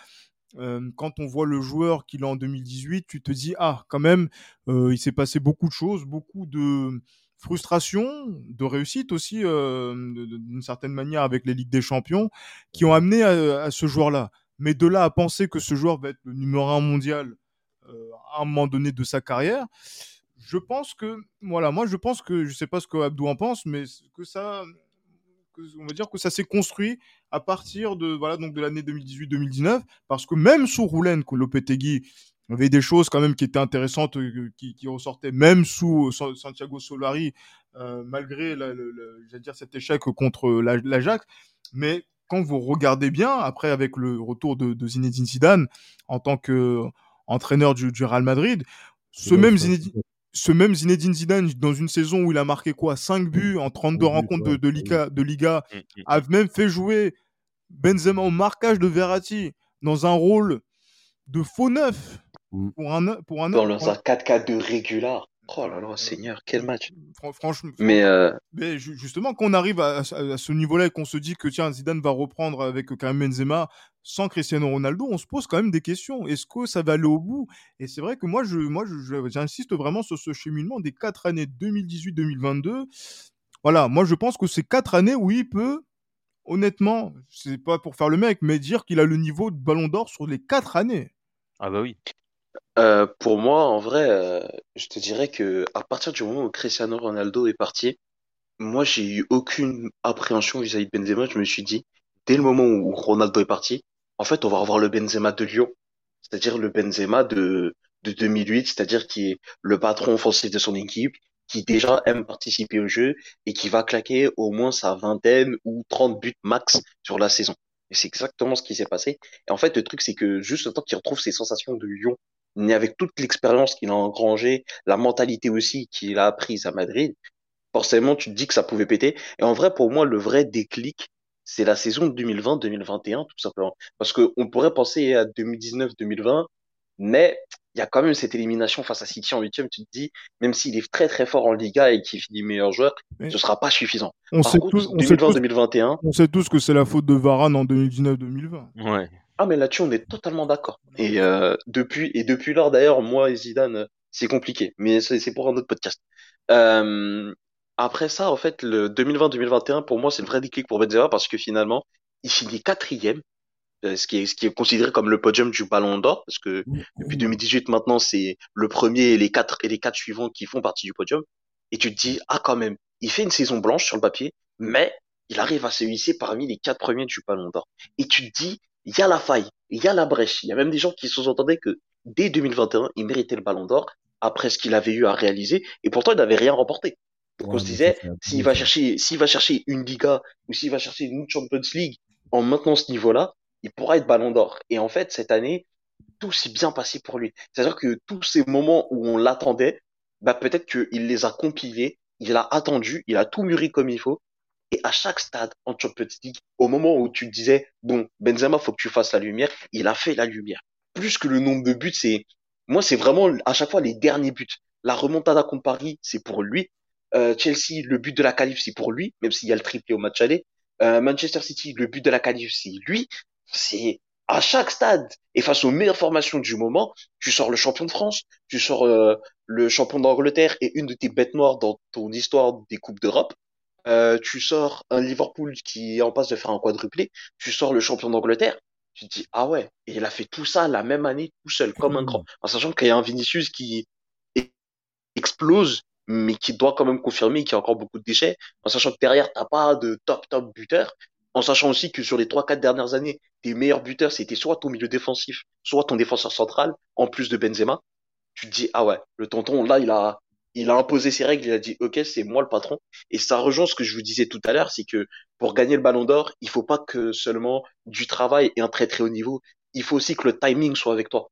quand on voit le joueur qu'il a en 2018, tu te dis, ah, quand même, il s'est passé beaucoup de choses, beaucoup de frustration, de réussite aussi, d'une certaine manière, avec les Ligues des Champions, qui ont amené à, ce joueur-là. Mais de là à penser que ce joueur va être le numéro un mondial à un moment donné de sa carrière, je pense que, voilà, moi je pense que, je sais pas ce que Abdou en pense, mais que ça, on va dire que ça s'est construit à partir de voilà donc de l'année 2018-2019 parce que même sous Roulen Lopetegui avait des choses quand même qui étaient intéressantes euh, qui, qui ressortaient même sous Sa- Santiago Solari euh, malgré la- dire cet échec contre la- l'Ajax. Mais quand vous regardez bien après avec le retour de, de Zinedine Zidane en tant que entraîneur du, du Real Madrid ce même Zinedine ce même Zinedine Zidane, dans une saison où il a marqué quoi 5 buts en 32 buts, rencontres de, Liga, de Liga Mm, mm, a même fait jouer Benzema au marquage de Verratti dans un rôle de faux neuf Mm. pour un pour un Dans un 4-4 de régular. Oh là là, Seigneur, quel match. Fran- franchement Mais euh, mais ju- justement quand on arrive à, à- à ce niveau-là et qu'on se dit que tiens Zidane va reprendre avec Karim Benzema sans Cristiano Ronaldo on se pose quand même des questions est-ce que ça va aller au bout? Et c'est vrai que moi je moi je- je- j'insiste vraiment sur ce cheminement des quatre années 2018-2022 voilà moi je pense que c'est quatre années où il peut honnêtement c'est pas pour faire le mec mais dire qu'il a le niveau de Ballon d'Or sur les quatre années Ah bah oui. Euh, pour moi, en vrai, euh, je te dirais que à partir du moment où Cristiano Ronaldo est parti, moi, j'ai eu aucune appréhension vis-à-vis de Benzema. Je me suis dit, dès le moment où Ronaldo est parti, en fait, on va revoir le Benzema de Lyon, c'est-à-dire le Benzema de, de 2008, c'est-à-dire qui est le patron offensif de son équipe, qui déjà aime participer au jeu et qui va claquer au moins sa vingtaine ou 30 buts max sur la saison. Et c'est exactement ce qui s'est passé. Et en fait, le truc, c'est que juste le temps qu'il retrouve ses sensations de Lyon, mais avec toute l'expérience qu'il a engrangée, la mentalité aussi qu'il a apprise à Madrid, forcément, tu te dis que ça pouvait péter. Et en vrai, pour moi, le vrai déclic, c'est la saison 2020-2021, tout simplement. Parce que on pourrait penser à 2019-2020, mais il y a quand même cette élimination face à City en huitième. Tu te dis, même s'il est très très fort en Liga et qu'il finit meilleur joueur, Mais- ce sera pas suffisant. on Par sait, contre, tous, on, sait tous, 2020-2021, on sait tous que c'est la faute de Varane en 2019-2020 Ouais. Ah, mais là-dessus, on est totalement d'accord. Et euh, depuis et depuis lors, d'ailleurs, moi et Zidane, euh, c'est compliqué, mais c'est pour un autre podcast. Euh, après ça, en fait, le 2020-2021, pour moi, c'est le vrai déclic pour Benzema parce que finalement, il finit quatrième, euh, ce qui est ce qui est considéré comme le podium du Ballon d'Or, parce que depuis 2018 maintenant, c'est le premier et les quatre et les quatre suivants qui font partie du podium. Et tu te dis, ah, quand même, il fait une saison blanche sur le papier, mais il arrive à se hisser parmi les quatre premiers du Ballon d'Or. Et tu te dis, il y a la faille, il y a la brèche. Il y a même des gens qui se sous-entendaient que dès 2021, il méritait le Ballon d'Or après ce qu'il avait eu à réaliser. Et pourtant, il n'avait rien remporté. Donc Ouais, on se disait, s'il va chercher, s'il va chercher une Liga ou s'il va chercher une Champions League, en maintenant ce niveau-là, il pourra être Ballon d'Or. Et en fait, cette année, tout s'est bien passé pour lui. C'est-à-dire que tous ces moments où on l'attendait, bah peut-être qu'il les a compilés, il a attendu, il a tout mûri comme il faut. Et à chaque stade en Champions League, au moment où tu disais, bon, Benzema, faut que tu fasses la lumière, il a fait la lumière. Plus que le nombre de buts, c'est, moi, c'est vraiment à chaque fois les derniers buts. La remontada contre Paris, c'est pour lui. Euh, Chelsea, le but de la qualif, c'est pour lui, même s'il y a le triplé au match aller. Euh, Manchester City, le but de la qualif, c'est lui. C'est à chaque stade et face aux meilleures formations du moment, tu sors le champion de France, tu sors euh, le champion d'Angleterre et une de tes bêtes noires dans ton histoire des coupes d'Europe. Euh, tu sors un Liverpool qui est en passe de faire un quadruplé, tu sors le champion d'Angleterre, tu te dis ah ouais, et il a fait tout ça la même année tout seul comme un grand, en sachant qu'il y a un Vinicius qui explose mais qui doit quand même confirmer qu'il y a encore beaucoup de déchets, en sachant que derrière t'as pas de top top buteur, en sachant aussi que sur les trois quatre dernières années, tes meilleurs buteurs c'était soit ton milieu défensif, soit ton défenseur central, en plus de Benzema. Tu te dis ah ouais, le tonton là il a il a imposé ses règles, il a dit ok c'est moi le patron. Et ça rejoint ce que je vous disais tout à l'heure, c'est que pour gagner le Ballon d'Or, il faut pas que seulement du travail et un très très haut niveau, il faut aussi que le timing soit avec toi.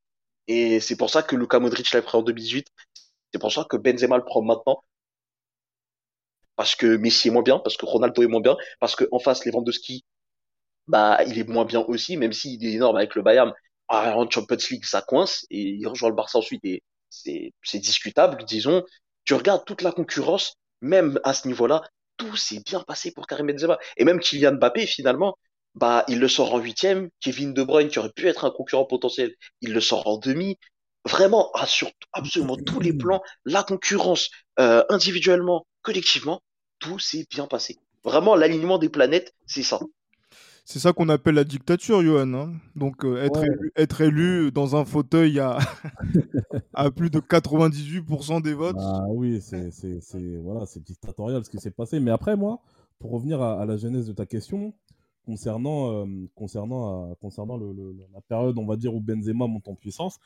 Et c'est pour ça que Luka Modric l'a pris en 2018. C'est pour ça que Benzema le prend maintenant. Parce que Messi est moins bien, parce que Ronaldo est moins bien, parce que en face Lewandowski, bah il est moins bien aussi, même s'il est énorme avec le Bayern. Ah, en Champions League, ça coince et il rejoint le Barça ensuite et c'est discutable, disons tu regardes toute la concurrence, même à ce niveau-là, tout s'est bien passé pour Karim Benzema. Et même Kylian Mbappé, finalement, bah, il le sort en huitième. Kevin De Bruyne, qui aurait pu être un concurrent potentiel, il le sort en demi. Vraiment, sur absolument tous les plans, la concurrence, euh, individuellement, collectivement, tout s'est bien passé. Vraiment, l'alignement des planètes, c'est ça. C'est ça qu'on appelle la dictature, Johan. Hein. Donc, euh, être, élu, être, élu, dans un fauteuil à, à plus de 98% des votes. Ah oui, c'est voilà, dictatorial ce qui s'est passé. Mais après, moi, pour revenir à, à, la genèse de ta question, concernant, euh, concernant, euh, concernant le, le, la période, on va dire, où Benzema monte en puissance,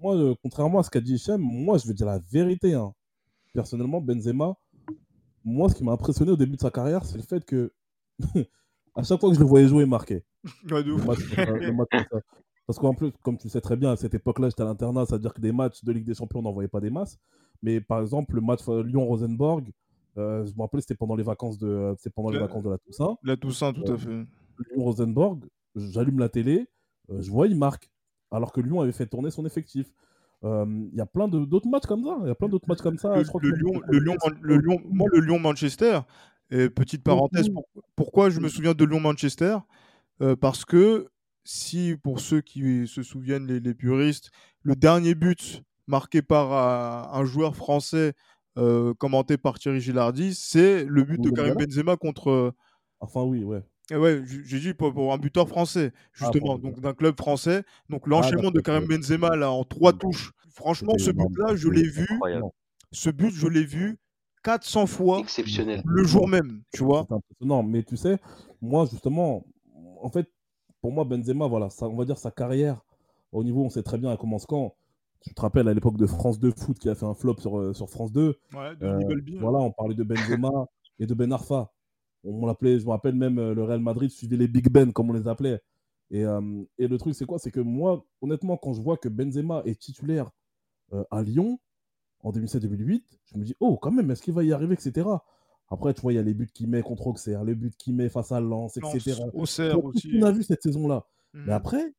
moi, contrairement à ce qu'a dit Hichem, moi, je vais dire la vérité. Hein. Personnellement, Benzema, moi, ce qui m'a impressionné au début de sa carrière, c'est le fait que à chaque fois que je le voyais jouer, il marquait. Parce qu'en plus, comme tu sais très bien, à cette époque-là, j'étais à l'internat, c'est-à-dire que des matchs de Ligue des Champions, on n'en voyait pas des masses. Mais par exemple, le match Lyon-Rosenborg, euh, je me rappelle, c'était pendant les vacances de, c'est pendant les vacances de la Toussaint. La Toussaint, tout à fait. Lyon-Rosenborg, j'allume la télé, euh, je vois, il marque. Alors que Lyon avait fait tourner son effectif. Il y a plein d'autres matchs comme ça. Il y a plein d'autres matchs comme ça. Le, le, Lyon, le, Lyon, le Lyon, moi, le Lyon-Manchester, et petite parenthèse, pour, pourquoi je me souviens de Lyon-Manchester euh, Parce que si, pour ceux qui se souviennent, les, les puristes, le dernier but marqué par un, un joueur français euh, commenté par Thierry Gilardi, c'est le but de Karim Benzema contre. Enfin, oui, ouais. Ouais, j'ai dit pour, pour, un buteur français, justement, ah, donc d'un club français. Donc l'enchaînement ah, de Karim Benzema là en trois touches. Franchement, ce but-là, je l'ai vu. Ce but, je l'ai vu 400 fois Exceptionnel. le jour même, tu vois. Non, mais tu sais, moi justement, en fait, pour moi, Benzema, voilà, ça, on va dire sa carrière, au niveau, on sait très bien, elle commence quand tu te rappelles à l'époque de France 2 Foot qui a fait un flop sur, euh, sur France 2. Ouais, de euh, voilà, on parlait de Benzema et de Ben Arfa. On, l'appelait, je me rappelle même, euh, le Real Madrid suivait les Big Ben, comme on les appelait. Et, euh, et le truc, c'est quoi? C'est que moi, honnêtement, quand je vois que Benzema est titulaire à Lyon, en 2007-2008, je me dis, oh, quand même, est-ce qu'il va y arriver, etc. Après, tu vois, il y a les buts qu'il met contre Auxerre, les buts qu'il met face à Lens, etc. Auxerre aussi. On a vu cette saison-là. Mais mmh. après,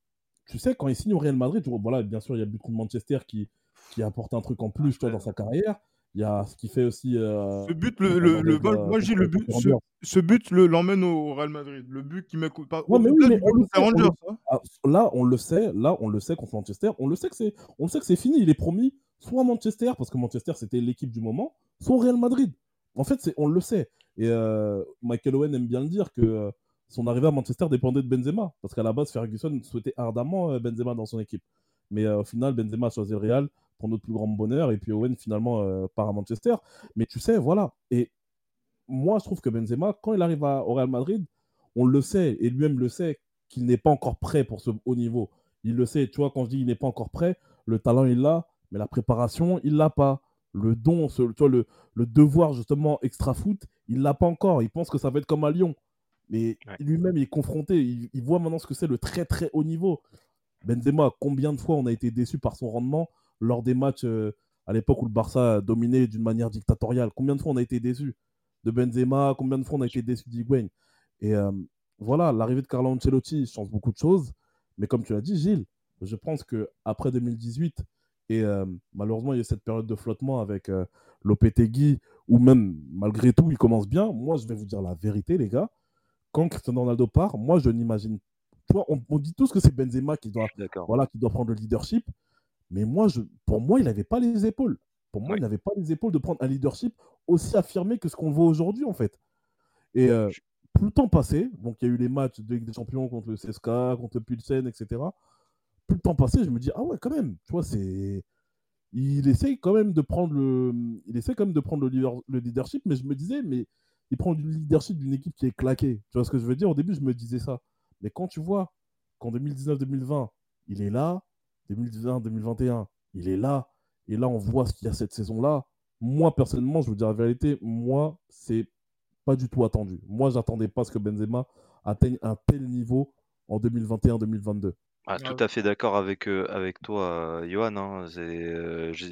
tu sais, quand il signe au Real Madrid, tu vois, voilà, bien sûr, il y a le but contre Manchester qui, qui apporte un truc en plus toi, dans sa carrière. Il y a ce qui fait aussi. Euh, ce but, le, le, le moi je dis le but, ce, ce but l'emmène au Real Madrid. Le but qui met pas. Ouais, mais oui, mais on le sait, Rangers, on le... Ah, là, on le sait, là, on le sait contre Manchester. On le sait que c'est, on sait que c'est fini. Il est promis soit Manchester, parce que Manchester c'était l'équipe du moment, soit Real Madrid. En fait, on le sait. Et euh, Michael Owen aime bien le dire que euh, son arrivée à Manchester dépendait de Benzema, parce qu'à la base, Ferguson souhaitait ardemment euh, Benzema dans son équipe. Mais au final, Benzema a choisi le Real pour notre plus grand bonheur, et puis Owen finalement part à Manchester. Mais tu sais, voilà. Et moi, je trouve que Benzema, quand il arrive au Real Madrid, on le sait, et lui-même le sait, qu'il n'est pas encore prêt pour ce haut niveau. Il le sait, tu vois, quand je dis il n'est pas encore prêt, le talent il l'a, mais la préparation, il l'a pas. Le don, tu vois, le, le devoir justement extra foot, il l'a pas encore. Il pense que ça va être comme à Lyon. Mais Ouais. lui-même, il est confronté. Il, il voit maintenant ce que c'est le très très haut niveau. Benzema, combien de fois on a été déçu par son rendement lors des matchs euh, à l'époque où le Barça dominait d'une manière dictatoriale? Combien de fois on a été déçu de Benzema? Combien de fois on a été déçu d'Higuain? Et euh, voilà, l'arrivée de Carlo Ancelotti change beaucoup de choses. Mais comme tu l'as dit, Gilles, je pense que après 2018, et euh, malheureusement, il y a cette période de flottement avec euh, Lopetegui, où même, malgré tout, il commence bien. Moi, je vais vous dire la vérité, les gars. Quand Cristiano Ronaldo part, moi, je n'imagine vois, on, on dit tous que c'est Benzema qui doit, voilà, qui doit prendre le leadership. Mais moi, je, pour moi, il n'avait pas les épaules. Pour moi, Ouais. il n'avait pas les épaules de prendre un leadership aussi affirmé que ce qu'on voit aujourd'hui, en fait. Et euh, plus le temps passait, donc il y a eu les matchs de Ligue des Champions contre le CSKA, contre le Pilsen, etc. Plus le temps passait, je me dis, ah ouais, quand même, tu vois, c'est. Il essaye quand même de prendre le. Il essaie quand même de prendre le, leader- le leadership, mais je me disais, mais il prend le leadership d'une équipe qui est claquée. Tu vois ce que je veux dire? Au début, je me disais ça. Mais quand tu vois qu'en 2019-2020, il est là, 2020-2021, il est là, et là, on voit ce qu'il y a cette saison-là. Moi, personnellement, je vous dire la vérité, moi, c'est pas du tout attendu. Moi, j'attendais pas ce que Benzema atteigne un tel niveau en 2021-2022. Ah, tout à fait d'accord avec, euh, avec toi, euh, Johan. hein. C'est, euh, je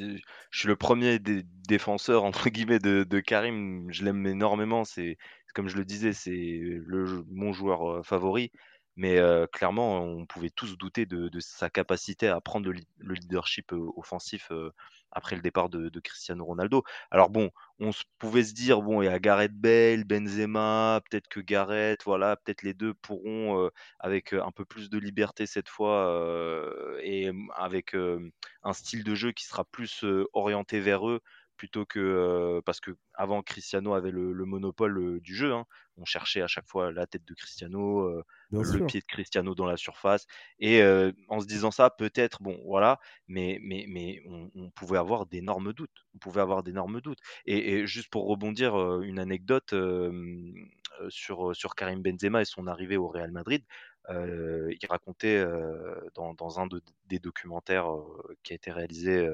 suis le premier des défenseurs entre guillemets de, de Karim. Je l'aime énormément. C'est comme je le disais, c'est le, mon joueur euh, favori. Mais euh, clairement, on pouvait tous douter de, de sa capacité à prendre le, leadership euh, offensif euh, après le départ de, Cristiano Ronaldo. Alors bon, on pouvait se dire bon, il y a Gareth Bale, Benzema, peut-être que Gareth, voilà, peut-être les deux pourront avec un peu plus de liberté cette fois et avec un style de jeu qui sera plus orienté vers eux plutôt que parce que avant Cristiano avait le, le monopole du jeu. hein. On cherchait à chaque fois la tête de Cristiano, euh, le sûr. pied de Cristiano dans la surface. Et euh, en se disant ça, peut-être, bon, voilà, mais, mais, mais on, on pouvait avoir d'énormes doutes. On pouvait avoir d'énormes doutes. Et, et juste pour rebondir, euh, une anecdote sur, sur Karim Benzema et son arrivée au Real Madrid. Il racontait dans, dans un de- des documentaires qui a été réalisé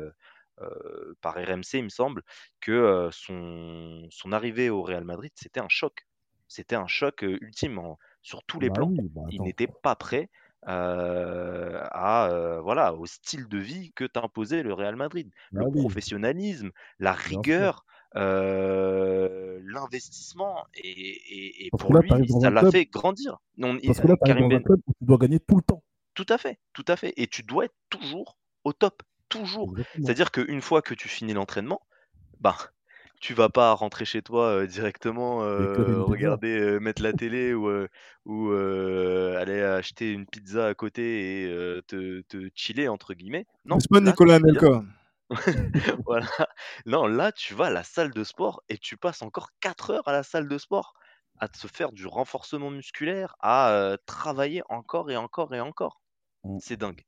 euh, par RMC, il me semble, que euh, son, son arrivée au Real Madrid, c'était un choc. C'était un choc ultime en- sur tous les Bah plans. oui, bah Il n'était pas prêt euh, à, euh, voilà, au style de vie que t'imposait le Real Madrid. Bah Le oui, professionnalisme, la rigueur, euh, l'investissement, et, pour là, lui, ça l'a fait grandir. Non, il- parce que là, Karim Ben- club tu dois gagner tout le temps. tout à fait, tout à fait. Et tu dois être toujours au top, toujours. C'est-à-dire qu'une fois que tu finis l'entraînement, bah, tu vas pas rentrer chez toi euh, directement, euh, regarder, euh, mettre la télé ou, ou aller acheter une pizza à côté et te, te chiller, entre guillemets. Non, N'est-ce pas Nicolas Anelka voilà. Non, là, tu vas à la salle de sport et tu passes encore 4 heures à la salle de sport à te faire du renforcement musculaire, à travailler encore et encore et encore. Mm. C'est dingue.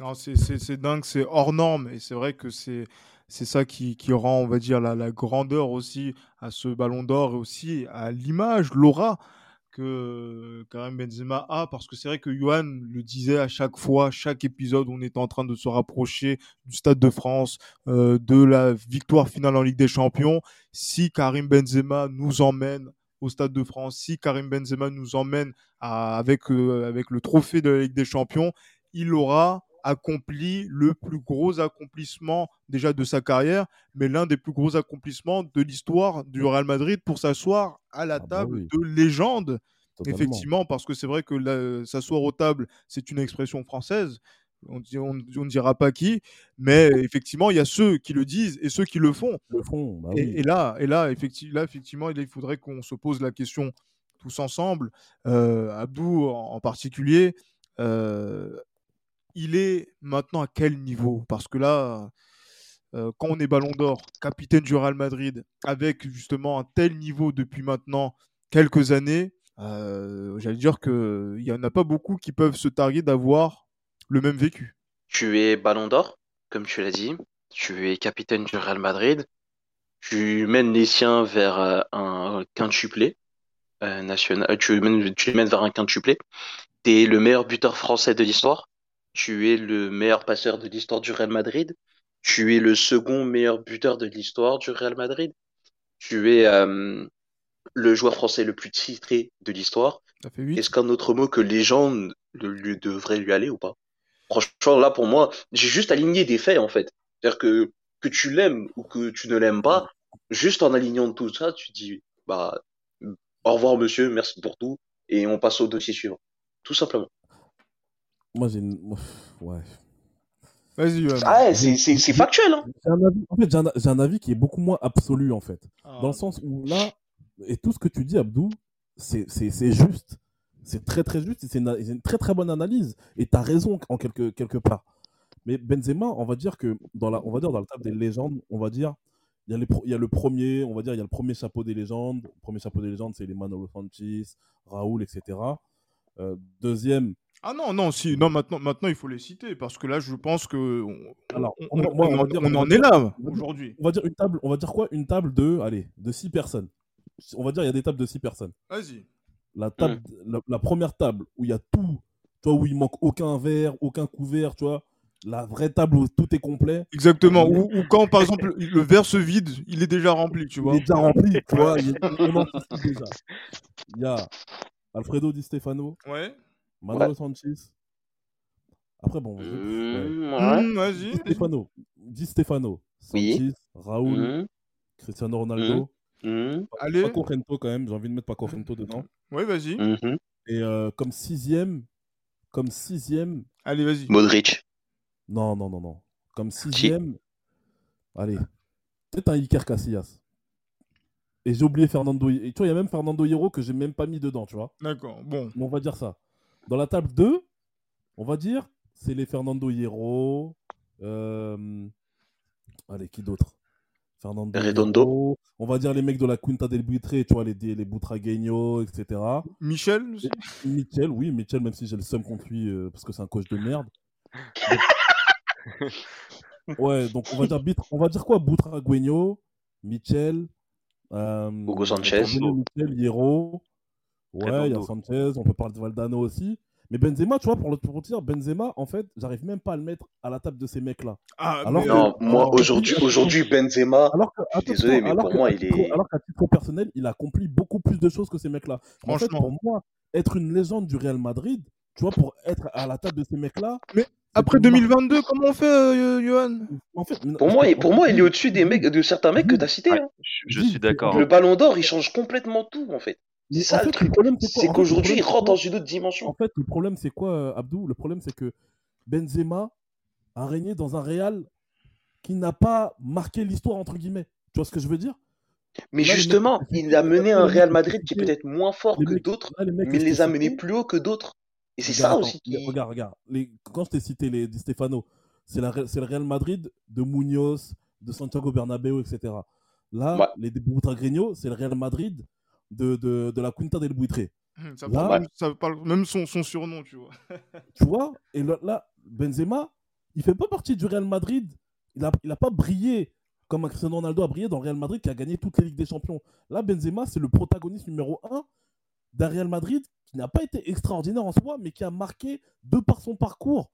Non, c'est- c'est c'est dingue, c'est hors norme. Et c'est vrai que c'est c'est ça qui, rend, on va dire, la, grandeur aussi à ce ballon d'or et aussi à l'image, l'aura que Karim Benzema a. Parce que c'est vrai que Johan le disait à chaque fois, chaque épisode, on est en train de se rapprocher du Stade de France, euh, de la victoire finale en Ligue des Champions. Si Karim Benzema nous emmène au Stade de France, si Karim Benzema nous emmène avec, euh, avec le trophée de la Ligue des Champions, il aura accompli le plus gros accomplissement déjà de sa carrière, mais l'un des plus gros accomplissements de l'histoire du Real Madrid pour s'asseoir à la Ah bah table oui. de légende. Totalement. Effectivement, parce que c'est vrai que s'asseoir aux tables, c'est une expression française. On ne dira pas qui, mais effectivement, il y a ceux qui le disent et ceux qui le font. Le fond, bah Et, oui. et là, et là, effectivement, là, effectivement, il faudrait qu'on se pose la question tous ensemble, euh, Abdou en, en particulier. euh, il est maintenant à quel niveau? Parce que là, euh, quand on est Ballon d'Or, capitaine du Real Madrid, avec justement un tel niveau depuis maintenant quelques années, euh, j'allais dire qu'il n'y en a pas beaucoup qui peuvent se targuer d'avoir le même vécu. Tu es Ballon d'Or, comme tu l'as dit. Tu es capitaine du Real Madrid. Tu mènes les siens vers euh, un quintuplé national. Tu mènes, mènes vers un quintuplé. Tu es le meilleur buteur français de l'histoire. Tu es le meilleur passeur de l'histoire du Real Madrid. Tu es le second meilleur buteur de l'histoire du Real Madrid. Tu es euh, le joueur français le plus titré de l'histoire. Ça fait 8. Est-ce qu'un autre mot que légende lui devrait lui aller ou pas? Franchement, là, pour moi, j'ai juste aligné des faits, en fait. C'est-à-dire que, que tu l'aimes ou que tu ne l'aimes pas, juste en alignant tout ça, tu dis, bah, au revoir, monsieur, merci pour tout, et on passe au dossier suivant. Tout simplement. Moi, j'ai une. Ouais. Vas-y, Johan. Ah ouais, c'est, c'est, factuel, hein. J'ai un avis- En fait, j'ai un, j'ai un avis qui est beaucoup moins absolu, en fait. Ah. Dans le sens où là, et tout ce que tu dis, Abdou, c'est juste. C'est très très juste c'est une, très très bonne analyse. Et tu as raison en quelque, quelque part. Mais Benzema, on va dire que dans la, on va dire dans le table des légendes, on va dire, il y, a les pro- il y a le premier, on va dire, il y a le premier chapeau des légendes. Le premier chapeau des légendes, c'est les Manolo Sanchez, Raoul, etc. Euh, deuxième, Ah non, non, si, non, maintenant, maintenant il faut les citer parce que là, je pense que on, Alors, on, on- moi, on on en- dire- on on en va est là on aujourd'hui. on va dire une table, on va dire quoi? Une table de, allez, de six personnes. On va dire il y a des tables de six personnes. Vas-y. La, table, la, la première table où il y a tout, tu vois, où il manque aucun verre, aucun couvert, tu vois. La vraie table où tout est complet. Exactement. Ou, ou quand, par exemple, le verre se vide, il est déjà rempli, tu vois. Il est déjà rempli, tu vois. il- on anticipe déjà. Il y a Alfredo Di Stefano, Ouais. Manolo Sanchez. Après, bon. Mmh, ouais. Di vas-y. Stefano, Di Stefano, Oui. Sanchez, Raoul, Mmh, Cristiano Ronaldo. mmh, Allez. Paco Gento quand même, j'ai envie de mettre Paco Gento dedans. Ouais, vas-y. mmh. Et euh, comme sixième, comme sixième, Allez, vas-y. Modric. non, non, non, non. Comme sixième, allez, peut-être un Iker Casillas. Et j'ai oublié Fernando. Et tu vois, il y a même Fernando Hierro que j'ai même pas mis dedans, tu vois. D'accord. Bon. Mais on va dire ça. Dans la table 2, on va dire, c'est les Fernando Hierro. euh, Allez, qui d'autre? Fernando Redondo. Hierro. On va dire les mecs de la Quinta del Buitre, tu vois, les, les Butragueño, etc. Michel aussi? Mitchell, oui, Mitchell, même si j'ai le seum contre lui euh, parce que c'est un coach de merde. ouais, donc on va dire, on va dire quoi? Butragueño, Mitchell, euh, Hugo Sanchez. Mitchell, Hierro. Ouais, il y a. Sanchez, on peut parler de Valdano aussi. Mais Benzema, tu vois, pour le pour te dire, Benzema, en fait, j'arrive même pas à le mettre à la table de ces mecs-là. Ah, Alors mais- que- Non, moi, aujourd'hui, aujourd'hui, Benzema, Alors que, attends, désolé, mais alors pour que- moi, à il titre- est- Alors qu'à titre personnel, il accomplit beaucoup plus de choses que ces mecs-là. En fait, Franchement. pour moi, être une légende du Real Madrid, tu vois, pour être à la table de ces mecs-là. Mais Après de mar- 2022, comment on fait, euh, Johan? En fait, pour moi, il- pour moi, il est au-dessus des mecs, de certains mecs que t'as cités. Ouais, hein. je, suis d'accord. Le Ballon d'Or, il change complètement tout, en fait. C'est ça en le fait, truc. problème, c'est qu'aujourd'hui, il rentre dans une autre dimension. En fait, le problème, c'est quoi, euh, Abdou? Le problème, c'est que Benzema a régné dans un Real qui n'a pas marqué l'histoire, entre guillemets. Tu vois ce que je veux dire? Mais Là, justement, mecs- il a mené un Real Madrid qui est peut-être moins fort que d'autres, mais il les a menés plus haut que d'autres. Et c'est ça aussi qui. Regarde, regarde. Les... Quand je t'ai cité les Di Stefano, c'est la... c'est le Real Madrid de Munoz, de Santiago Bernabéu, etc. Là, Ouais. les Butragueño, c'est le Real Madrid de, de, de la Quinta del Buitre. Hum, Ça Là- parle, même, ça parle même son, son surnom, tu vois. Tu vois Et là, là, Benzema, il fait pas partie du Real Madrid. Il a, il a pas brillé comme Cristiano Ronaldo a brillé dans le Real Madrid qui a gagné toutes les Ligues des Champions. Là, Benzema, c'est le protagoniste numéro un d'un Real Madrid qui n'a pas été extraordinaire en soi, mais qui a marqué, de par son parcours,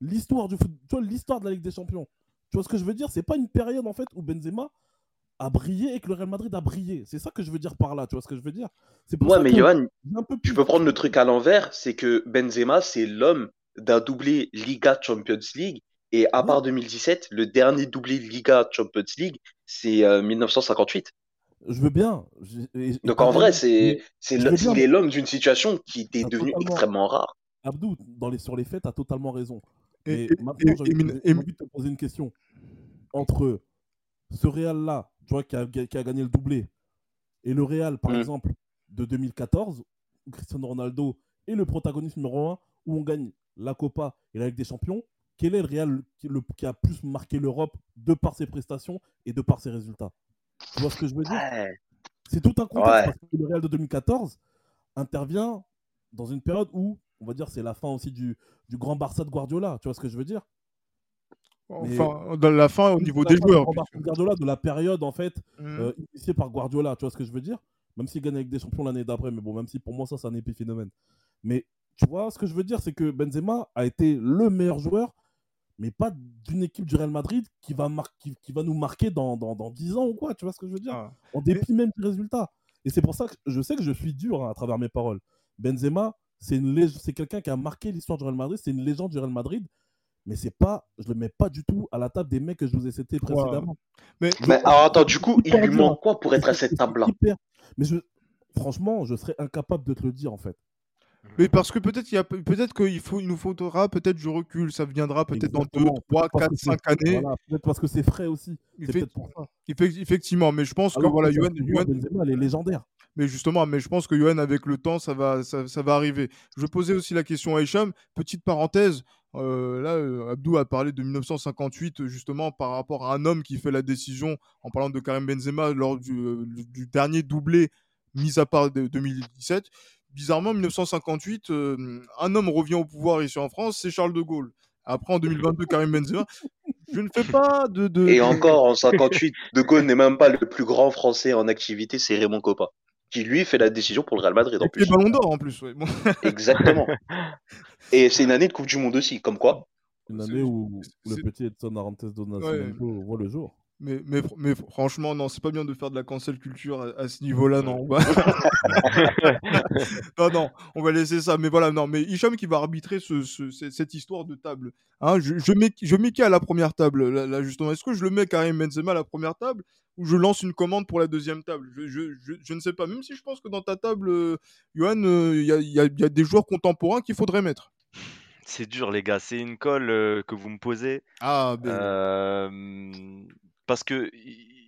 l'histoire du foot, tu vois, l'histoire de la Ligue des Champions. Tu vois ce que je veux dire? C'est pas une période en fait où Benzema a brillé et que le Real Madrid a brillé. C'est ça que je veux dire par là. Tu vois ce que je veux dire? C'est pour Ouais, ça mais Johan, tu peux prendre le truc à l'envers, c'est que Benzema, c'est l'homme d'un doublé Liga Champions League. Et à part 2017, le dernier doublé Liga Champions League, c'est euh, 1958. Je veux bien. J'ai- et- et Donc en vrai, c'est, l'homme d'une situation qui était Ah, devenue totalement. extrêmement rare. Abdou, dans les, sur les faits, tu as totalement raison. Et- et- maintenant, j'ai envie de te poser une question. Entre ce Real-là, tu vois, qui a, qui a gagné le doublé, et le Real, par Mm. exemple, de 2014, où Cristiano Ronaldo est le protagoniste numéro un, où on gagne la Copa et la Ligue des Champions, quel est le Real qui, le- qui a plus marqué l'Europe de par ses prestations et de par ses résultats? Tu vois ce que je veux dire? Ouais. c'est tout un contexte Ouais. parce que le Real de 2014 intervient dans une période où, on va dire, c'est la fin aussi du, du grand Barça de Guardiola. Tu vois ce que je veux dire? Mais- Enfin, dans la fin, au niveau des joueurs. de Guardiola, de la période, en fait, Hum. euh, initiée par Guardiola. Tu vois ce que je veux dire? Même s'il gagne avec des champions l'année d'après, mais bon, même si pour moi, ça, c'est un épiphénomène. Mais tu vois, ce que je veux dire, c'est que Benzema a été le meilleur joueur, mais pas d'une équipe du Real Madrid qui va, qui, qui va nous marquer dans, dans, dans 10 ans ou quoi. Tu vois ce que je veux dire? Ah. En dépit même du résultat. Et c'est pour ça que je sais que je suis dur hein, à travers mes paroles. Benzema, c'est une lég- c'est quelqu'un qui a marqué l'histoire du Real Madrid, c'est une légende du Real Madrid, mais c'est pas, je le mets pas du tout à la table des mecs que je vous ai cités précédemment. Mais Mais alors attends, du coup, il lui manque quoi pour être à cette table-là hyper- Mais je, franchement, je serais incapable de te le dire en fait. Mais parce que peut-être il y a peut-être qu'il faut, il nous faudra peut-être du recul, ça viendra peut-être dans 2, Exactement. 3, Parce 4, que c'est- 5 années. Voilà, peut-être parce que c'est frais aussi. C'est Effect- peut-être pour ça. effect- Effectivement, mais je pense que Alors voilà, que Benzema, Johan- Benzema, elle est légendaire. Mais justement, mais je pense que Johan, avec le temps, ça va, ça, ça va arriver. Je posais aussi la question à Hicham. Petite parenthèse, euh, là, euh, Abdou a parlé de 1958, justement, par rapport à un homme qui fait la décision, en parlant de Karim Benzema, lors du, euh, du dernier doublé, mis à part de 2017. Bizarrement, 1958, euh, un homme revient au pouvoir ici en France, c'est Charles de Gaulle. Après, en 2022, Karim Benzema. Je ne fais pas de. de- Et encore, en 58, De Gaulle n'est même pas le plus grand français en activité, c'est Raymond Coppa. Qui lui fait la décision pour le Real Madrid en Et plus. ballons d'or en plus. ouais. Bon. Exactement. Et c'est une année de Coupe du Monde aussi, comme quoi. Une année où le petit Edson Arantes do Nascimento voit le jour. Mais, mais, fr- mais fr- franchement, non, c'est pas bien de faire de la cancel culture à, à ce niveau-là, non. on va- non, non, on va laisser ça. Mais voilà, non, mais Hicham qui va arbitrer ce, ce- ce- cette histoire de table. Hein, je, je, mets, je mets qui à la première table, là, là, justement? Est-ce que je le mets Karim Benzema à la première table ou je lance une commande pour la deuxième table? Je, je, je, je ne sais pas. Même si je pense que dans ta table, euh, Johan, euh, il y, a, il y a- il y a des joueurs contemporains qu'il faudrait mettre. C'est dur, les gars. C'est une colle euh, que vous me posez. Ah, ben, Euh, parce que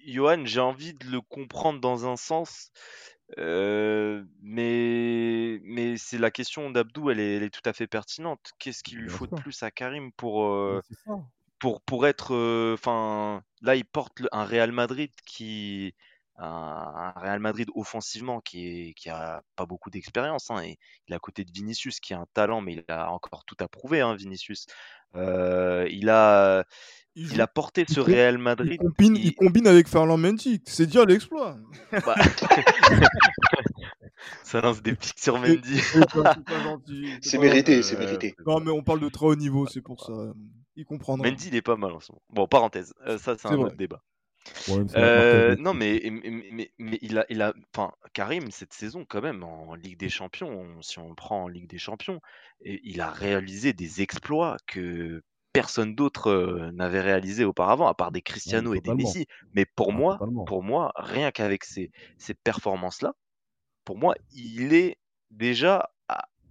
Johan, j'ai envie de le comprendre dans un sens, euh, mais, mais c'est la question d'Abdou, elle est, elle est tout à fait pertinente. Qu'est-ce qu'il lui Bien faut de plus à Karim pour, euh, pour, pour être. Enfin, là, il porte le- un Real Madrid qui. Un, un Real Madrid offensivement qui, est, qui a pas beaucoup d'expérience. hein, et il est à côté de Vinicius qui a un talent, mais il a encore tout à prouver, hein, Vinicius. Euh, il, a, il, a porté ce il Real il Madrid. combine, il il- combine avec Ferland Mendy. C'est dire l'exploit. bah, Ça lance des pics sur Mendy. C'est mérité, c'est mérité. Non, mais on parle de très haut niveau, c'est pour ça. Il comprendra. Mendy, il est pas mal en ce moment. Bon, parenthèse, euh, ça c'est C'est un vrai. autre débat. Ouais, Euh, non, mais, mais, mais, mais il a, il a, enfin, Karim, cette saison, quand même, en Ligue des Champions, on- si on prend en Ligue des Champions, et il a réalisé des exploits que personne d'autre euh, n'avait réalisé auparavant, à part des Cristiano et des. Messi. Mais pour Ah, moi, totalement. pour moi, rien qu'avec ces, ces performances-là, pour moi, il est déjà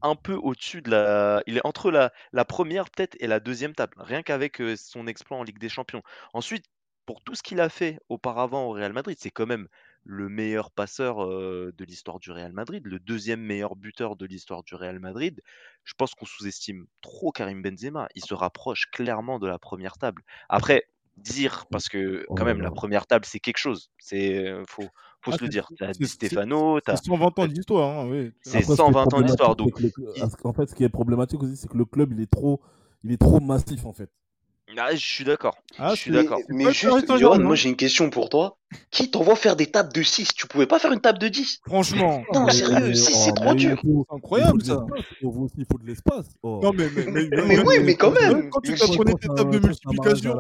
un peu au-dessus de la. Il est entre la, la première peut-être et la deuxième table, rien qu'avec euh, son exploit en Ligue des Champions. Ensuite, pour tout ce qu'il a fait auparavant au Real Madrid, c'est quand même le meilleur passeur euh, de l'histoire du Real Madrid, le deuxième meilleur buteur de l'histoire du Real Madrid. Je pense qu'on sous-estime trop Karim Benzema. Il se rapproche clairement de la première table. Après, dire, parce que Oh quand même, la première table, c'est quelque chose. C'est faut, faut Ah, se le dire. T'as Di Stefano, C'est 120 ans d'histoire, hein, oui. c'est Après, ce qui est 120 ans d'histoire. Donc, que le- il- En fait, ce qui est problématique aussi, c'est que le club, il est trop, il est trop massif en fait. Ah, je suis d'accord. Ah, je suis Mais, d'accord. mais juste, Johan, moi j'ai une question pour toi. Qui t'envoie faire des tables de 6 Tu pouvais pas faire une table de 10 Franchement, Non, Mais- sérieux, mais- si, oh, c'est trop dur. c'est incroyable ça. Oh, vous aussi, il faut de l'espace. Oh. Non, mais, mais, mais, Mais mais- oui, mais quand même. Quand tu Mais t'as je prenais pense tes tables de multiplication.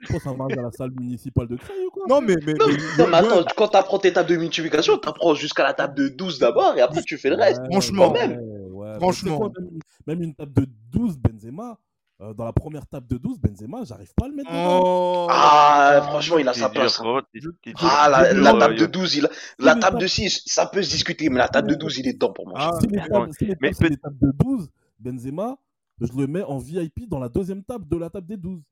Je pense à un mariage à la salle municipale de Creil ou quoi Non, mais. mais, Non, mais- non, mais Johan, attends, quand t'apprends tes tables de multiplication, t'apprends jusqu'à la table de 12 d'abord et après tu fais le reste. Franchement. Franchement. même une table de 12, Benzema, euh, dans la première table de 12, Benzema, j'arrive pas à le mettre dedans. Oh. Ah, franchement, il a sa place. dur. Ah, la, table de Yo. 12, il a- la table de 6, ça peut se discuter, mais la table de 12, il est dedans pour moi. Ah, si les attends, tables, si les mais tables, tables de 12, Benzema, je le mets en VIP dans la deuxième table de la table des 12.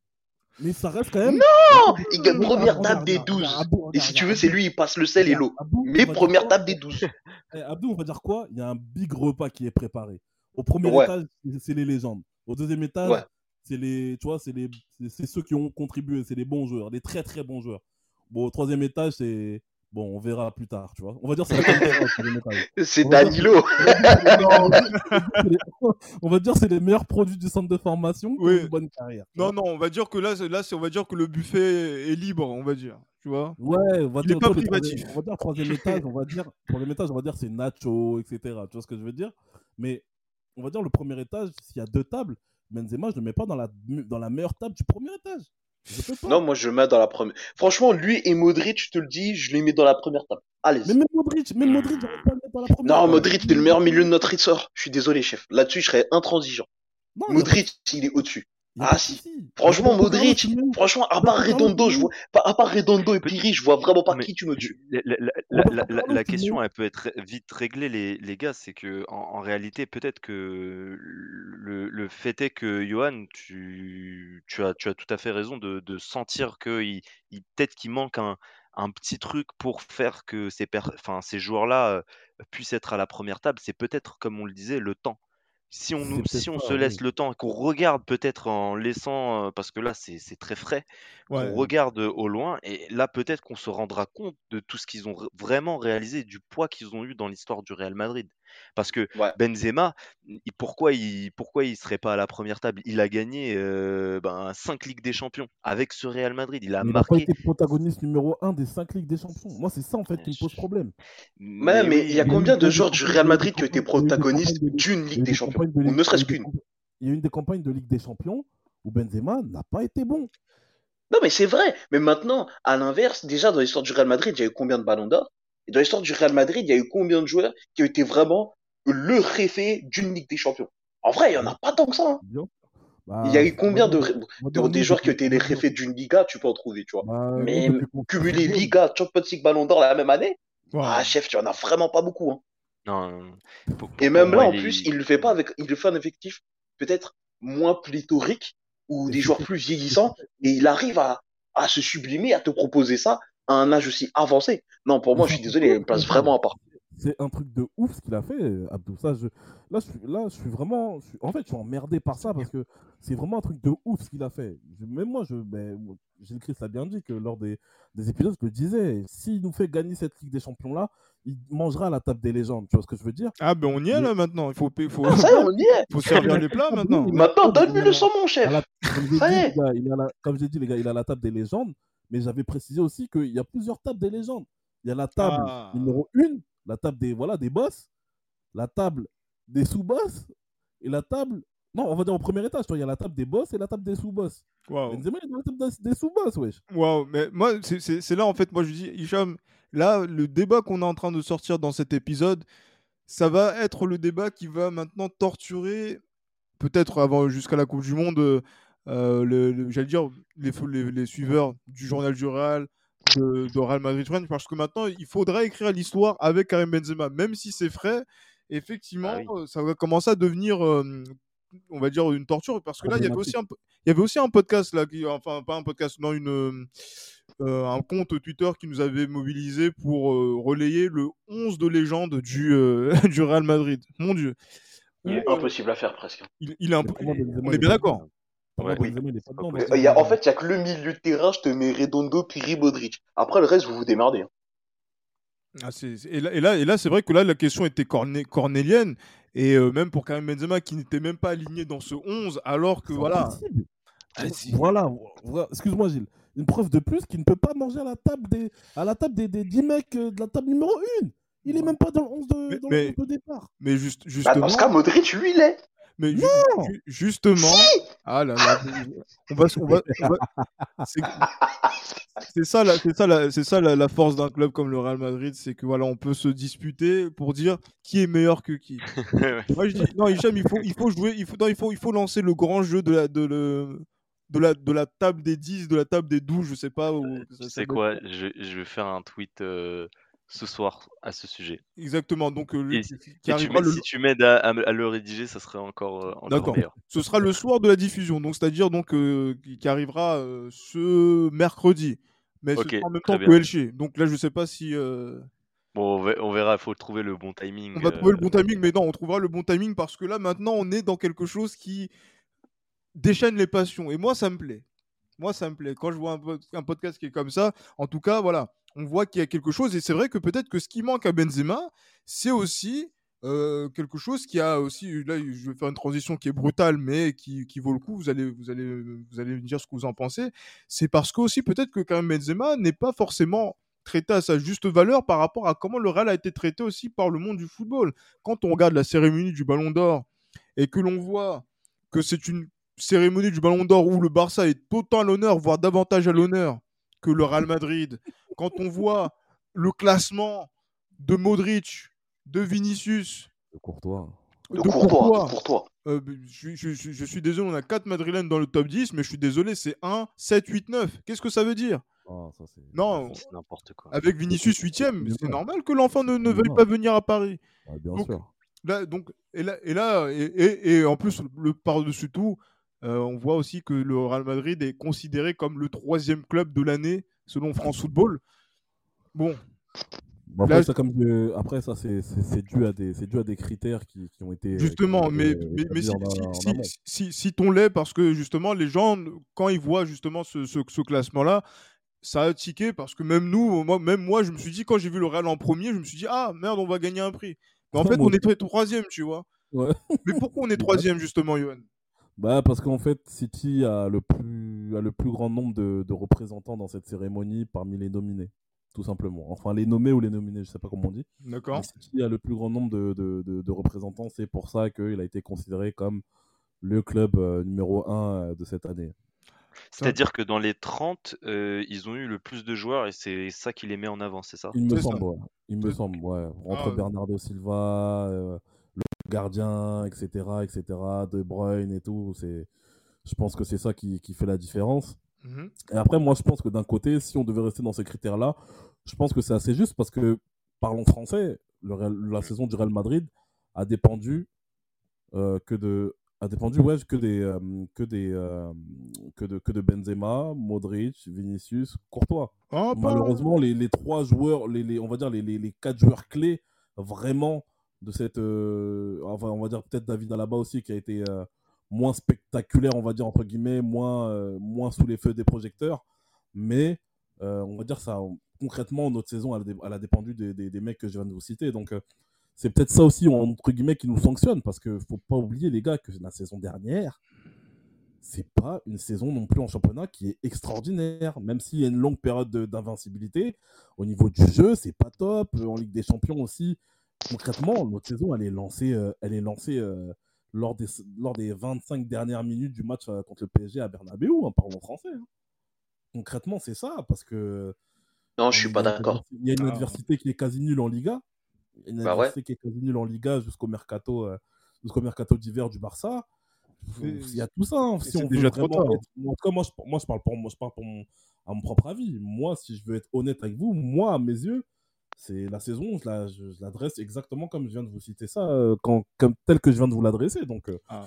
Mais ça reste quand même. Non Il gagne première table des regarde, 12. regarde, Abou, Et si tu veux, c'est lui, il passe le sel et l'eau. Mais première table des 12. Eh, Abdou, on va dire quoi? Il y a un big repas qui est préparé. Au premier Ouais. étage, c'est- c'est les légendes. Au deuxième étage, Ouais. C'est les, tu vois, c'est les, c'est- ceux qui ont contribué, c'est les bons joueurs, les très très bons joueurs. Bon, au troisième étage, c'est bon, on verra plus tard, tu vois. On va dire c'est. C'est Danilo. on va dire c'est les- meilleurs produits du centre de formation Oui. une bonne carrière. Non, non, on va dire que là, là c'est- on va dire que le buffet est libre, on va dire. Tu vois Ouais, on va Il dire, pas toi, le privatif. troisième- on va dire troisième étage, on va dire troisième étage, on va dire c'est Nacho, etc. Tu vois ce que je veux dire Mais on va dire le premier étage, s'il y a deux tables, Benzema, je le mets pas dans la dans la meilleure table du premier étage. Non, moi je le mets dans la première. Franchement, lui et Modric, je te le dis, je les mets dans la première table. Allez. Mais même Modric, même Modric, j'arrive pas le mettre dans la première. Non, Modric, c'est le meilleur milieu de notre histoire. Je suis désolé, chef. Là-dessus, je serais intransigeant. Non, Modric, il est au-dessus. Ah si. Franchement, Modric, franchement, à part Redondo, je vois, à part Redondo et Piri, je vois vraiment pas Mais qui tu me tues. la, question, elle peut être vite réglée, les, les gars. C'est que en, en réalité, peut-être que le, le fait est que Johan, tu, tu as, tu as tout à fait raison de, de sentir que il, il- peut-être qu'il manque un, un petit truc pour faire que ces, per- enfin, ces joueurs-là euh, puissent être à la première table. C'est peut-être, comme on le disait, le temps. Si on, nous, si on se laisse oui. le temps et qu'on regarde peut-être en laissant, parce que là c'est très frais, qu'on Ouais. regarde au loin et là peut-être qu'on se rendra compte de tout ce qu'ils ont vraiment réalisé, du poids qu'ils ont eu dans l'histoire du Real Madrid. Parce que Ouais. Benzema, il- pourquoi il pourquoi il serait pas à la première table? Il a gagné euh, ben, 5 Ligues des Champions avec ce Real Madrid. Il a Mais il n'a pas marqué. été protagoniste numéro 1 des 5 Ligues des Champions. Moi, c'est ça en fait qui me pose problème. Mais il y a combien il a de eu joueurs du Real il a Madrid qui ont été il a protagonistes d'une il a Ligue des des Champions? Ou ne serait-ce il a qu'une. Il y a eu des campagnes de Ligue des Champions où Benzema n'a pas été bon. Non, mais c'est vrai. Mais maintenant, à l'inverse, déjà dans l'histoire du Real Madrid, il y a eu combien de ballons d'or? Et dans l'histoire du Real Madrid, il y a eu combien de joueurs qui ont été vraiment le réfé d'une Ligue des Champions? En vrai, il y en a pas tant que ça. hein. Bien. Il y a Bah, eu combien de, des joueurs qui ont été les réfés d'une Liga, tu peux en trouver, tu vois. bah, Mais cumuler Liga, Champions League, Ballon d'Or la même année, Ouais. ah chef, tu en as vraiment pas beaucoup. Hein. Non, non, non. Pour- pour- Et même moi, là, en il plus, il le fait pas avec, il le fait un effectif peut-être moins pléthorique ou des joueurs plus vieillissants, et il arrive à, à se sublimer, à te proposer ça à un âge aussi avancé. Non, pour moi, je suis désolé, il a une place vraiment à part. C'est un truc de ouf ce qu'il a fait, Abdou. Ça, je... Là, je suis... là, je suis vraiment. je suis- En fait, je suis emmerdé par ça parce que c'est vraiment un truc de ouf ce qu'il a fait. Je- Même moi, je... ben, Gilles Christ l'a bien dit que lors des, des épisodes, je le disais, s'il nous fait gagner cette Ligue des Champions-là, il mangera à la table des légendes. Tu vois ce que je veux dire? Ah, ben on y est Mais- là maintenant. Il faut, il faut, Ah, ça y est, on y est. faut servir les plats maintenant. Il a- Maintenant, donne-lui a- le sang, mon chef. la- Comme j'ai Ça dit, y est. les gars, il est à la- comme j'ai dit, les gars, il à la table des légendes, mais j'avais précisé aussi qu'il y a plusieurs tables des légendes. Il y a la table Ah. numéro 1, la table des, voilà, des boss, la table des sous-boss, et la table. Non, on va dire au premier étage, il y a la table des boss et la table des sous-boss. Waouh. Benzema, il est dans la table des- sous-boss, wesh. Waouh, mais moi, c'est- là en fait, moi je dis, Hicham, là, le débat qu'on est en train de sortir dans cet épisode, ça va être le débat qui va maintenant torturer, peut-être avant jusqu'à la Coupe du Monde, euh, le- le- j'allais dire, les, les, les suiveurs du journal du Real, de, de Real Madrid parce que maintenant, il faudra écrire l'histoire avec Karim Benzema, même si c'est frais, effectivement, Ah oui. ça va commencer à devenir, euh, on va dire, une torture, parce que là, il y avait aussi un, il y avait aussi un podcast, là, qui, enfin, pas un podcast, non, une, euh, un compte Twitter qui nous avait mobilisé pour euh, relayer le 11 de légende du, euh, du Real Madrid. Mon Dieu. Il est impossible à faire presque. il, il est Benzema, on est bien d'accord. Dedans. Pour moi, Ouais. Benzema, il est pas dedans. Oui. dans ce Il y a, en fait, il y a que le milieu de terrain, je te mets Redondo, Piri, Modric. Après, le reste, vous vous démerdez. hein. Ah, et là, et là, et là, c'est vrai que là, la question était corné- cornélienne. Et euh, même pour Karim Benzema, qui n'était même pas aligné dans ce 11, alors que C'est voilà. impossible. Ah, si. Voilà, voilà. excuse-moi Gilles. Une preuve de plus qu'il ne peut pas manger à la table des, à la table des, des 10 mecs euh, de la table numéro 1. Il est même pas dans le 11 de, Mais- dans mais- le 11 de départ. Mais juste, Bah, justement. dans ce cas, Modric, lui, il est. Mais ju- ju- justement. Ah là là. on va, on va, on va- c'est- c'est ça, la, c'est ça, la, c'est ça la, la force d'un club comme le Real Madrid, c'est que voilà, on peut se disputer pour dire qui est meilleur que qui. Moi je dis non, Hicham, il faut, il faut jouer, il faut, non, il faut, il faut lancer le grand jeu de la, de le, de la, de la table des 10, de la table des 12, je sais pas. Où, ça- doit- quoi, je, je vais faire un tweet euh, ce soir à ce sujet. Exactement. Donc euh, Et, qui, et tu le, si tu m'aides à, à me- à le rédiger, ça serait encore, euh, encore D'accord. meilleur. Ce sera le soir de la diffusion, donc c'est-à-dire donc euh, qui arrivera euh, ce mercredi, mais ce Ok, sera en même temps bien. que Elche. Donc là, je sais pas si Bon, on ve- on verra, il faut trouver le bon timing. on va trouver le bon timing, mais non, on trouvera le bon timing parce que là maintenant, on est dans quelque chose qui déchaîne les passions. Et moi, ça me plaît. Moi, ça me plaît. Quand je vois un podcast qui est comme ça, en tout cas, voilà, on voit qu'il y a quelque chose. Et c'est vrai que peut-être que ce qui manque à Benzema, c'est aussi euh, quelque chose qui a aussi. Là, je vais faire une transition qui est brutale, mais qui, qui vaut le coup. Vous allez, me dire ce que vous en pensez. C'est parce que aussi, peut-être que quand même Benzema n'est pas forcément traité à sa juste valeur par rapport à comment le Real a été traité aussi par le monde du football. Quand on regarde la cérémonie du Ballon d'Or et que l'on voit que c'est une cérémonie du Ballon d'Or où le Barça est autant à l'honneur, voire davantage à l'honneur que le Real Madrid, quand on voit le classement de Modric, de Vinicius, De Courtois. De Courtois, de Courtois. euh, je, je- je- je suis désolé, on a 4 Madrilènes dans le top 10, mais je suis désolé, c'est 1, 7, 8, 9. Qu'est-ce que ça veut dire? Ah, ça, c'est- Non, C'est n'importe quoi. avec Vinicius 8ème, c'est normal que l'enfant ne, veuille pas venir à Paris. Ouais, bien Donc, sûr. Là, donc, et là, et, là, et, et- et en plus, le par-dessus tout, euh, on voit aussi que le Real Madrid est considéré comme le troisième club de l'année selon France Football. Bon, après, Là, ça, comme après, ça, c'est dû, à des- c'est dû à des critères qui, qui ont été. justement, qui ont mais, été mais, mais si, lait, parce que justement, les gens, quand ils voient justement ce, ce- ce classement-là, ça a tiqué parce que même nous, moi, même moi, je me suis dit, quand j'ai vu le Real en premier, je me suis dit, ah merde, on va gagner un prix. Mais en fait, on est tro- troisième, tu vois. Ouais. Mais pourquoi on est troisième, justement, Johan? Bah, parce qu'en fait, City a le plus, a le plus grand nombre de, de représentants dans cette cérémonie parmi les nominés, tout simplement. Enfin, les nommés ou les nominés, je sais pas comment on dit. D'accord City a le plus grand nombre de, de- de- de représentants, c'est pour ça qu'il a été considéré comme le club euh, numéro 1 de cette année. C'est-à-dire que dans les 30, euh, ils ont eu le plus de joueurs et c'est ça qui les met en avant, c'est ça? Il me semble, ouais. Il me semble, ouais. Entre Ah, Bernardo Silva, euh, gardien, etc., etc., De Bruyne et tout, c'est... Je pense que c'est ça qui, qui fait la différence. Mhm. Et après, moi, je pense que d'un côté, si on devait rester dans ces critères-là, je pense que c'est assez juste parce que, parlons français, le la saison du Real Madrid a dépendu euh, que de a dépendu ouais, que des euh, que des euh, que de que de Benzema, Modric, Vinicius, Courtois. Malheureusement, les, les trois joueurs, les, les- on va dire les quatre joueurs clés vraiment de cette, euh, enfin, on va dire peut-être David Alaba aussi qui a été euh, moins spectaculaire, on va dire entre guillemets, moins, euh, moins sous les feux des projecteurs, mais euh, on va dire ça concrètement notre saison elle, a dépendu des, des, mecs que je viens de vous citer, donc c'est peut-être ça aussi entre guillemets qui nous sanctionne parce que faut pas oublier les gars que la saison dernière c'est pas une saison non plus en championnat qui est extraordinaire, même s'il y a une longue période de- d'invincibilité. Au niveau du jeu, c'est pas top. En Ligue des Champions aussi, concrètement, notre saison, elle est lancée, euh, elle est lancée euh, lors, des, lors des 25 dernières minutes du match euh, contre le PSG à Bernabeu, en parlant français. hein. Concrètement, c'est ça, parce que. Non, je suis pas a une d'accord. Il y a une Ah. adversité qui est quasi nulle en Liga. Il y a une Bah ouais. adversité qui est quasi nulle en Liga jusqu'au mercato, euh, jusqu'au mercato d'hiver du Barça. Il y a tout ça. hein. c'est Si on veut déjà trop tard. être- En tout cas, moi, je, moi, je parle pour, moi, je parle pour mon, à mon propre avis. Moi, si je veux être honnête avec vous, moi, à mes yeux, c'est la saison, je la, je, je l'adresse exactement comme je viens de vous citer ça, euh, quand, comme tel que je viens de vous l'adresser. Donc, euh, Ah.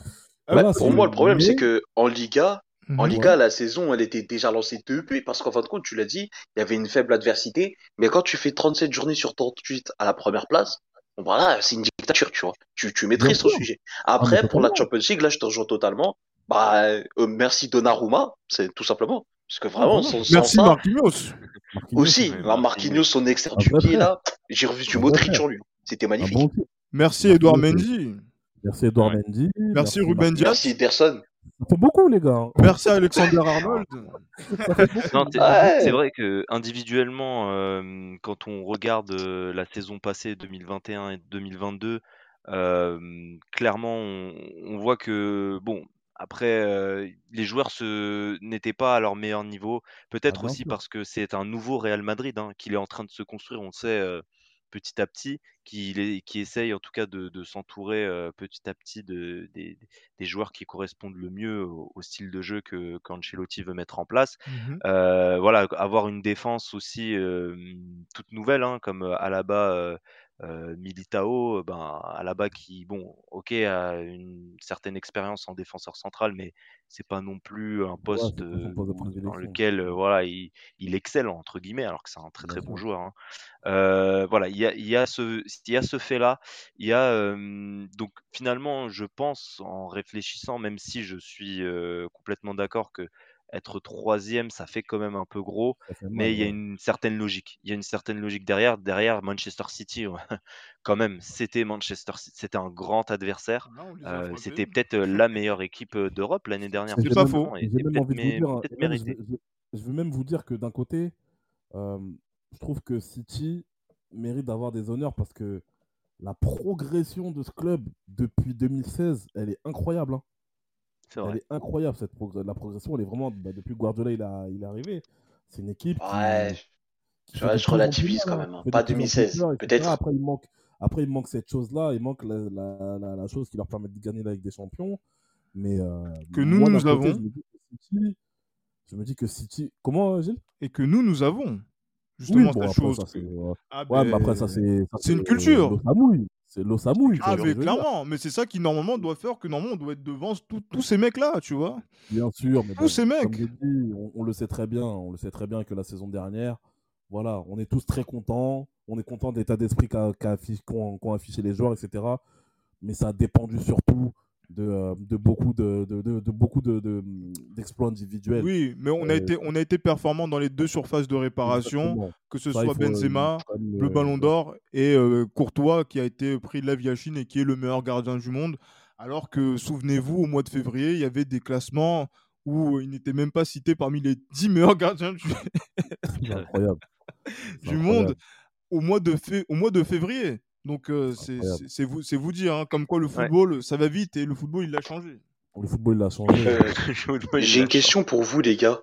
voilà, Bah, c'est- pour moi, le problème, c'est que en Liga, en Mhm. Liga, la saison, elle était déjà lancée depuis, parce qu'en fin de compte, tu l'as dit, il y avait une faible adversité, mais quand tu fais 37 journées sur 38 à la première place, bon, voilà, c'est une dictature, tu vois. Tu, tu maîtrises ton sujet. Ah, Après, pour la. Champions League, là, je te rejoins totalement. Bah, euh, merci Donnarumma, c'est tout simplement. Parce que vraiment, sans, sans Merci ça, Marquinhos. Marquinhos, aussi, bah, Marquinhos, son externe du pied, là, j'ai revu du Modric en lui. C'était magnifique. bon. Merci Edouard Mendy. Merci Edouard Ouais. Mendy. Merci Ruben. Diaz. Merci Ederson. Ça fait beaucoup, les gars. Merci Alexander Arnold. C'est vrai que individuellement, euh, quand on regarde euh, la saison passée 2021 et 2022, euh, clairement, on, on voit que bon, après, euh, les joueurs se n'étaient pas à leur meilleur niveau. Peut-être Ah, bien aussi parce que c'est un nouveau Real Madrid hein, qu'il est en train de se construire. On le sait euh, petit à petit, qui essaye en tout cas de, de s'entourer euh, petit à petit de, des, des joueurs qui correspondent le mieux au, au style de jeu que qu'Ancelotti veut mettre en place. Euh, voilà, avoir une défense aussi toute nouvelle, hein, comme Alaba, euh, Militao, euh, ben Alaba qui, bon, ok, a une certaine expérience en défenseur central, mais c'est pas non plus un poste euh, dans lequel euh, voilà, il, il excelle entre guillemets, alors que c'est un très très bon joueur. hein. Voilà, il y a, y a ce, y a ce fait-là. Il y a donc finalement, je pense en réfléchissant, même si je suis complètement d'accord que être troisième, ça fait quand même un peu gros, mais il y a une certaine logique. Il y a une certaine logique derrière. Derrière Manchester City, ouais, quand même, c'était Manchester City, c'était un grand adversaire. Euh, c'était peut-être euh, la meilleure équipe euh, d'Europe l'année dernière. C'est pas faux. je, veux même vous dire que d'un côté, euh, je trouve que City mérite d'avoir des honneurs parce que la progression de ce club depuis 2016, elle est incroyable. hein. C'est Elle est incroyable, cette progr- la progression. Elle est vraiment, bah, depuis que Guardiola il, a, il est arrivé, c'est une équipe qui, Ouais, qui je, relativise quand hein, même. hein. Pas plus en plus 2016, peur, etc. peut-être. Après, il manque, après, il manque cette chose-là, il manque la, la, la, la chose qui leur permet de gagner la Ligue des Champions. Mais euh, Que nous, moi, nous côté, avons. je me dis que City, je me dis que City. Comment, Gilles? Et que nous, nous avons Oui, justement bon, cette après, chose. ça, c'est. euh, Ah Ouais, mais ben, après, ça, c'est. ça, c'est une culture. C'est l'eau tu Ah, mais clairement, mais c'est ça qui normalement doit faire que normalement on doit être devant tout- tous ces mecs-là, tu vois. Bien sûr, mais Tous bon, ces comme mecs. je dis, on, on le sait très bien, on le sait très bien que la saison dernière, voilà, on est tous très contents, on est content de l'état d'esprit qu'ont qu'ont affiché les joueurs, etc. Mais ça a dépendu surtout de, euh, de beaucoup de, de, de- de beaucoup de- de- d'exploits individuels. Oui, mais on a Euh, été on a été performant dans les deux surfaces de réparation, Exactement. que ce Ça, soit euh, Benzema, le Ballon d'Or et euh, Courtois qui a été pris de la Viachine et qui est le meilleur gardien du monde. Alors que souvenez-vous, au mois de février, il y avait des classements où il n'était même pas cité parmi les 10 meilleurs gardiens du, C'est incroyable. C'est du incroyable. monde au mois de, au mois de février. Donc euh, c'est incroyable. c'est- c'est vous, c'est vous dire, hein, comme quoi le Ouais. football, ça va vite et le football, il l'a changé. Le football, il a changé. Euh, J'ai une question pour vous, les gars.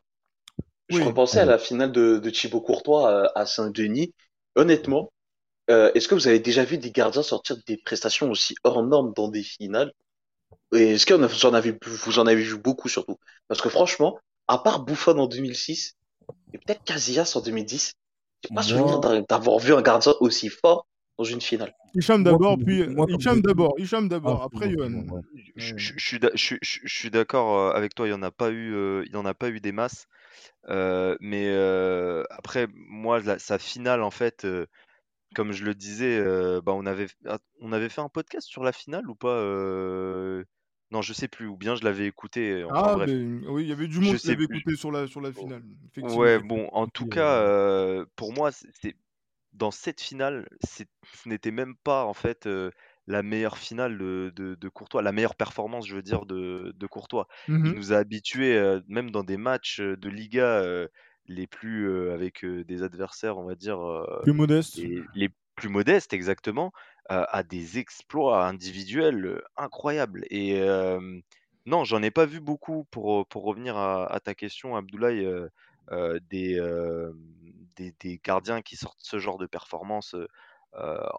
Je Oui. repensais à la finale de, de Thibaut Courtois euh, à, à Saint-Denis. Honnêtement, euh, est-ce que vous avez déjà vu des gardiens sortir des prestations aussi hors normes dans des finales? Et est-ce que vous en avez, vous en avez vu beaucoup surtout? Parce que franchement, à part Buffon en 2006 et peut-être Casillas en 2010, j'ai pas souvenir d'a- d'avoir vu un gardien aussi fort dans une finale. Hicham d'abord, puis Hicham d'abord, Hicham d'abord, Ah, après ouais. Je, je- je suis d'a- je- je- je suis d'accord euh, avec toi, il n'y en a pas eu, euh, il y en a pas eu des masses. Euh, mais euh, après, moi, la- sa finale, en fait, euh, comme je le disais, euh, bah, on avait, ah, on avait fait un podcast sur la finale ou pas euh, Non, je sais plus, ou bien je l'avais écouté. Enfin Ah, bref. ben, oui, il y avait du Je monde qui l'avait plus. écouté sur la, sur la finale. Ouais, bon, en tout cas, pour moi, c'est- dans cette finale, ce n'était même pas en fait euh, la meilleure finale de, de- de Courtois, la meilleure performance, je veux dire, de, de Courtois. Il Mhm. nous a habitués, euh, même dans des matchs euh, de Liga euh, les plus avec des adversaires, on va dire, Plus modeste. les, les plus modestes exactement, à des exploits individuels incroyables. Et non, j'en ai pas vu beaucoup pour, pour revenir à, à ta question, Abdoulaye, euh, des, euh, des, des gardiens qui sortent ce genre de performance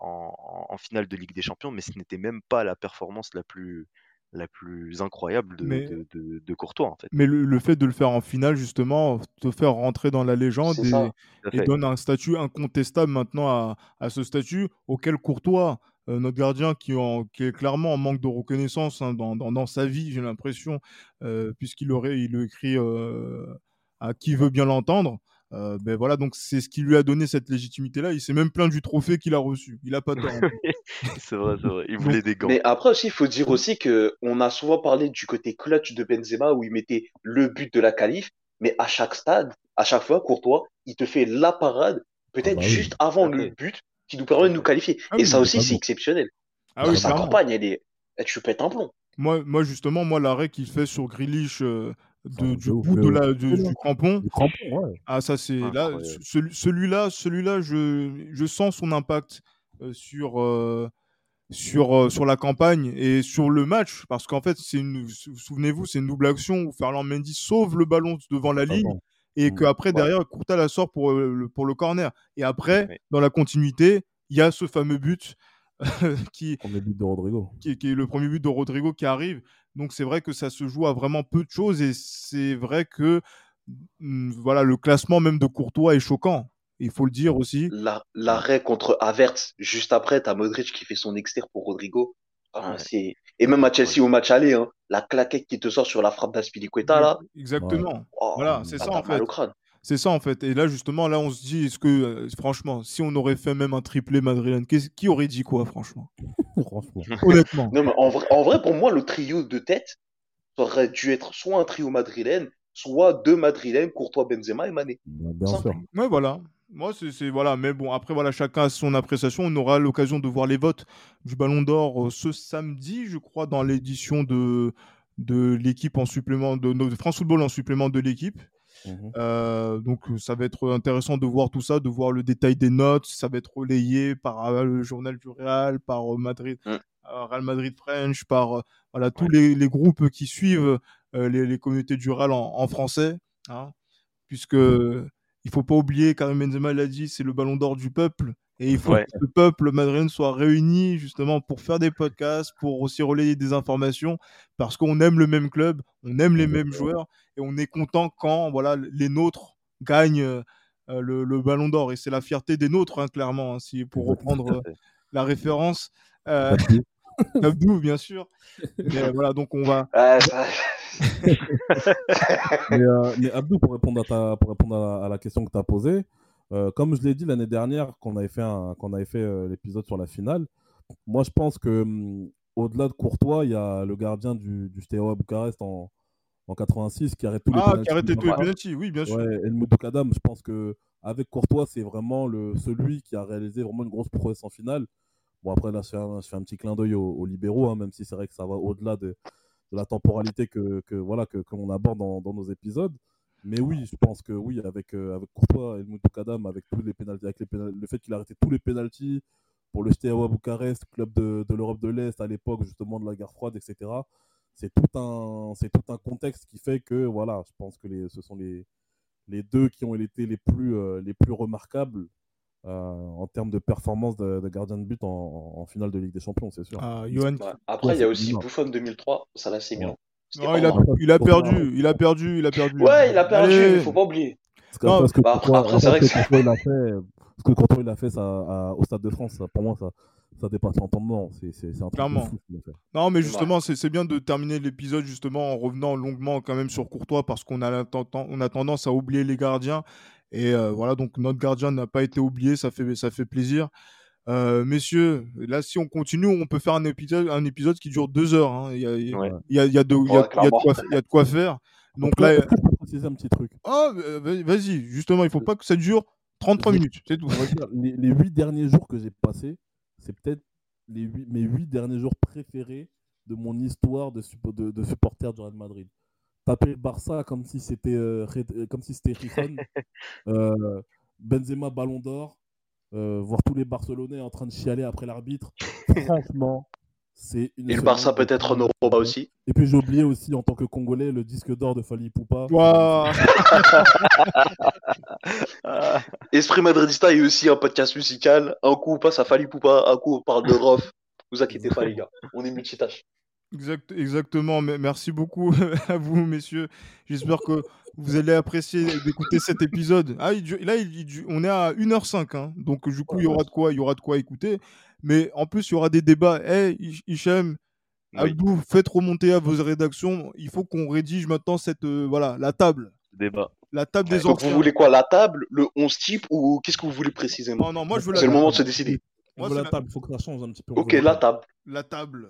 en, finale de Ligue des Champions, mais ce n'était même pas la performance la plus, la plus incroyable de, Mais- de, de- de Courtois, en fait. Mais le, le fait de le faire en finale, justement, te faire rentrer dans la légende et, ça. Donne un statut incontestable maintenant à, à ce statut auquel Courtois, euh, notre gardien, qui, en- qui est clairement en manque de reconnaissance hein, dans, dans- dans sa vie, j'ai l'impression, euh, puisqu'il aurait, il le écrit euh, à qui veut bien l'entendre. Euh, ben voilà, donc c'est ce qui lui a donné cette légitimité-là. Il s'est même plaint du trophée qu'il a reçu. Il a pas tort. c'est vrai, c'est vrai. Il voulait des gants. Mais après aussi, il faut dire aussi que on a souvent parlé du côté clutch de Benzema où il mettait le but de la qualif, mais à chaque stade, à chaque fois, Courtois, il te fait la parade, peut-être bah oui. juste avant le but qui nous permet de nous qualifier. Ah Et oui, ça aussi, c'est exceptionnel. Ah Parce oui, que sa campagne, elle est, tu pètes un plomb. Moi, moi, justement, moi, l'arrêt qu'il fait sur Grealish euh, de- du bout de de la, du crampon, Du crampon, ouais. Ah, ça, c'est là, ce- celui-là, celui-là, je, je sens son impact euh, sur, euh, sur, euh, sur la campagne et sur le match. Parce qu'en fait, c'est une, souvenez-vous, c'est une double action où Ferland Mendy sauve le ballon devant la ligne et Mm. qu'après, Ouais. derrière, Courta la sort pour, le, pour le corner. Et après, dans la continuité, il y a ce fameux but qui, Premier but de Rodrigo. qui, est- qui est le premier but de Rodrigo qui arrive. Donc c'est vrai que ça se joue à vraiment peu de choses et c'est vrai que mm, voilà le classement même de Courtois est choquant. Il faut le dire aussi. La- L'arrêt contre Havertz, juste après, t'as Modric qui fait son externe pour Rodrigo. Ouais. Et même à Chelsea au match aller, hein, la claquette qui te sort sur la frappe d'Aspilicueta, là, Exactement. oh, Voilà, c'est ça en fait. C'est ça en fait. Et là justement, là on se dit, est-ce que euh, franchement, si on aurait fait même un triplé madrilène, qui aurait dit quoi franchement? Franchement. Honnêtement. Non, mais en vrai, en vrai, pour moi, le trio de tête, ça aurait dû être soit un trio madrilène, soit deux madrilènes, Courtois, Benzema et Mané. Bah, Bien sûr. Ouais, voilà. Moi, c'est c'est- voilà. Mais bon, après, voilà, chacun a son appréciation. On aura l'occasion de voir les votes du Ballon d'Or euh, ce samedi, je crois, dans l'édition de de l'équipe en supplément de, de France Football en supplément de l'équipe. Mhm. Euh, donc, euh, ça va être intéressant de voir tout ça, de voir le détail des notes. Ça va être relayé par euh, le journal du Real, par euh, Madrid, Mm. euh, Real Madrid French, par voilà tous les, les groupes qui suivent les, les communautés du en, en français, hein, puisque il faut pas oublier, Karim Benzema l'a dit, c'est le ballon d'or du peuple. Et il faut Ouais. que le peuple madrilène soit réuni justement pour faire des podcasts, pour aussi relayer des informations, parce qu'on aime le même club, on aime les mêmes joueurs, et on est content quand voilà les nôtres gagnent euh, le, le ballon d'or. Et c'est la fierté des nôtres, hein, clairement, hein, si, pour reprendre euh, la référence. Euh, Abdou, bien sûr. Mais, euh, voilà, donc on va. Ah, mais, euh, mais Abdou, pour répondre à, ta, pour répondre à, la, à la question que tu as posée, euh, comme je l'ai dit l'année dernière, quand on avait fait, avait fait euh, l'épisode sur la finale, moi je pense que hum, au-delà de Courtois, il y a le gardien du, du Steaua Bucarest en, en 86 qui arrête tous les Ah, pénaltys qui arrêtait tous les penalties, oui, bien sûr. Ouais, Helmut Kadam, je pense que avec Courtois, c'est vraiment le, celui qui a réalisé vraiment une grosse prouesse en finale. Bon, après, là, je fais un, je fais un petit clin d'œil aux, aux libéraux, hein, même si c'est vrai que ça va au-delà de, de la temporalité que, que voilà que qu'on aborde dans, dans nos épisodes. Mais oui, je pense que oui, avec, euh, avec Courtois, Helmut Kadam, avec tous les pénaltys, avec les pénal- le fait qu'il a arrêté tous les pénaltys pour le Steaua Bucarest, club de, l'Europe de l'Est à l'époque justement de la guerre froide, etc. C'est tout un, c'est tout un contexte qui fait que voilà, je pense que les, ce sont les, les deux qui ont été les plus, euh, les plus remarquables euh, en termes de performance de, de gardien de but en, en finale de Ligue des Champions, c'est sûr. Ah, Johan. Après, il y a aussi Buffon 2003, ça là, c'est Milan. C'était Non, il a, il a perdu, il a perdu, il a perdu. Ouais, il a perdu, Allez. mais faut pas oublier. Parce que, Non, parce que bah, Courtois- après, c'est vrai que Courtois, il a fait, parce que Courtois, il a fait ça à- au Stade de France, ça, pour moi, ça, ça dépasse l'entendement. C'est c'est- c'est un truc de Clairement. fou. Non, mais justement, c'est c'est bien de terminer l'épisode justement en revenant longuement quand même sur Courtois parce qu'on a, on a tendance à oublier les gardiens. Et euh, voilà, donc notre gardien n'a pas été oublié, ça fait, ça fait plaisir. Euh, messieurs, là, si on continue, on peut faire un épisode, un épisode qui dure deux heures. Il y, a, il y a- Ouais. il y a- il y a de, il y a- Ouais, il y a de quoi, clairement. il y a de quoi faire. Donc là, un petit truc ah, euh, vas- vas-y, justement, il faut pas que ça dure 33 Oui. minutes, c'est tout. Les, les huit derniers jours que j'ai passés, c'est peut-être les huit- mes huit derniers jours préférés de mon histoire de, suppo- de, de supporter du Real Madrid. Taper le Barça comme si c'était euh, euh, comme si c'était. Euh, Benzema Ballon d'Or, euh, voir tous les Barcelonais en train de chialer après l'arbitre. Franchement, c'est une Et le Barça peut-être en Europa aussi. Et puis j'ai oublié aussi en tant que Congolais le disque d'or de Fali Poupa. Esprit Madridista est aussi un podcast musical. Un coup on passe à Fali Poupa, un coup on parle de Rof. Vous inquiétez pas les gars, on est multitâche. Exact, exactement. Merci beaucoup à vous, messieurs. J'espère que vous allez apprécier d'écouter cet épisode. Ah, il là, il- il dure- on est à 1h05. hein. donc, du coup, il y aura de quoi, il y aura de quoi écouter. Mais en plus, il y aura des débats. Hey, Hi- Hichem, oui, Abdou, faites remonter à vos rédactions. Il faut qu'on rédige maintenant cette, euh, voilà, la table. débat. La table des Donc anciens. vous voulez quoi La table, le 11 type ou qu'est-ce que vous voulez précisément? Non, non, moi, je veux la C'est le table. moment de se décider. Moi, la la- table, il faut que ça change un petit peu. Ok, la table. La table.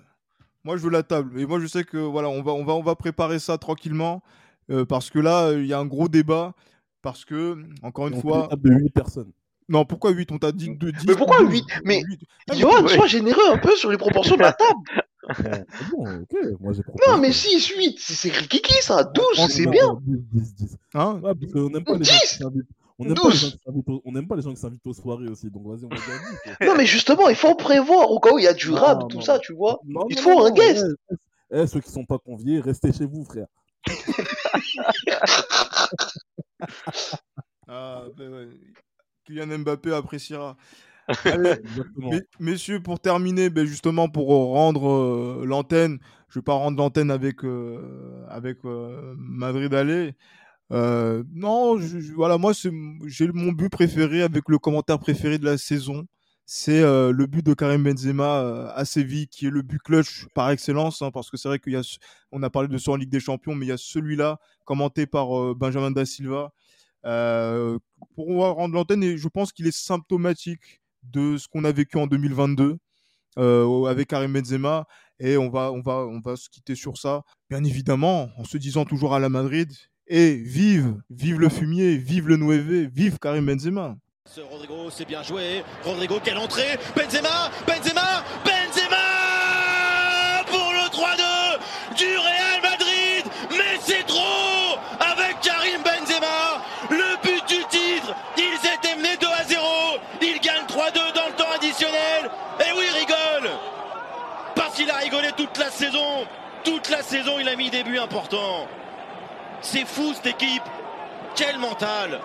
Moi, je veux la table. Et moi, je sais que voilà, on va, on va, on va préparer ça tranquillement euh, parce que là, il y a un gros débat. Parce que, encore une on fois, une table de 8 personnes. non, pourquoi 8 On t'a dit de 10. Mais pourquoi ou 8? 12? Mais- 8. Ah, mais Johan, ouais. sois généreux un peu sur les proportions de la table. Bon, c'est bon, ok, moi j'ai Non, mais 6, 8, c'est rikiki ça. 12, c'est bien. non, 10, 10, 10. Hein? Ouais, parce qu'on n'aime pas les gens qui 10, s'invitent. On n'aime pas les 12. gens qui s'invitent aux- on n'aime pas les gens qui s'invitent aux soirées aussi, donc vas-y, on va dire 10. quoi. Non, mais justement, il faut prévoir au cas où il y a du rap, non, tout non. ça, tu vois. Non, Il non, faut non, un guest. eh, eh, eh, ceux qui sont pas conviés, restez chez vous, frère. Ah, ben ouais. Kylian Mbappé appréciera. Allez, messieurs, pour terminer, ben justement, pour rendre euh, l'antenne, je vais pas rendre l'antenne avec, euh, avec euh, Madrid Alley. Euh, non, je- je- voilà, moi, j'ai mon but préféré avec le commentaire préféré de la saison. C'est euh, le but de Karim Benzema euh, à Séville, qui est le but clutch par excellence, hein, parce que c'est vrai qu'il y a, on a parlé de ça en Ligue des Champions, mais il y a celui-là commenté par Benjamin da Silva. Pour rendre l'antenne, et je pense qu'il est symptomatique de ce qu'on a vécu en 2022 euh, avec Karim Benzema. Et on va, on, va, on va se quitter sur ça, bien évidemment, en se disant toujours à la Madrid. Et vive, vive le fumier, vive le 9, vive Karim Benzema. Rodrigo, c'est bien joué. Rodrigo, quelle entrée. Benzema Benzema Benzema Pour le 3-2 du Real Madrid. Mais c'est trop Avec Karim Benzema, le but du titre Ils étaient menés 2 à 0 Ils gagnent 3-2 dans le temps additionnel. Et oui, rigole. Parce qu'il a rigolé toute la saison. Toute la saison, il a mis des buts importants. C'est fou cette équipe. Quel mental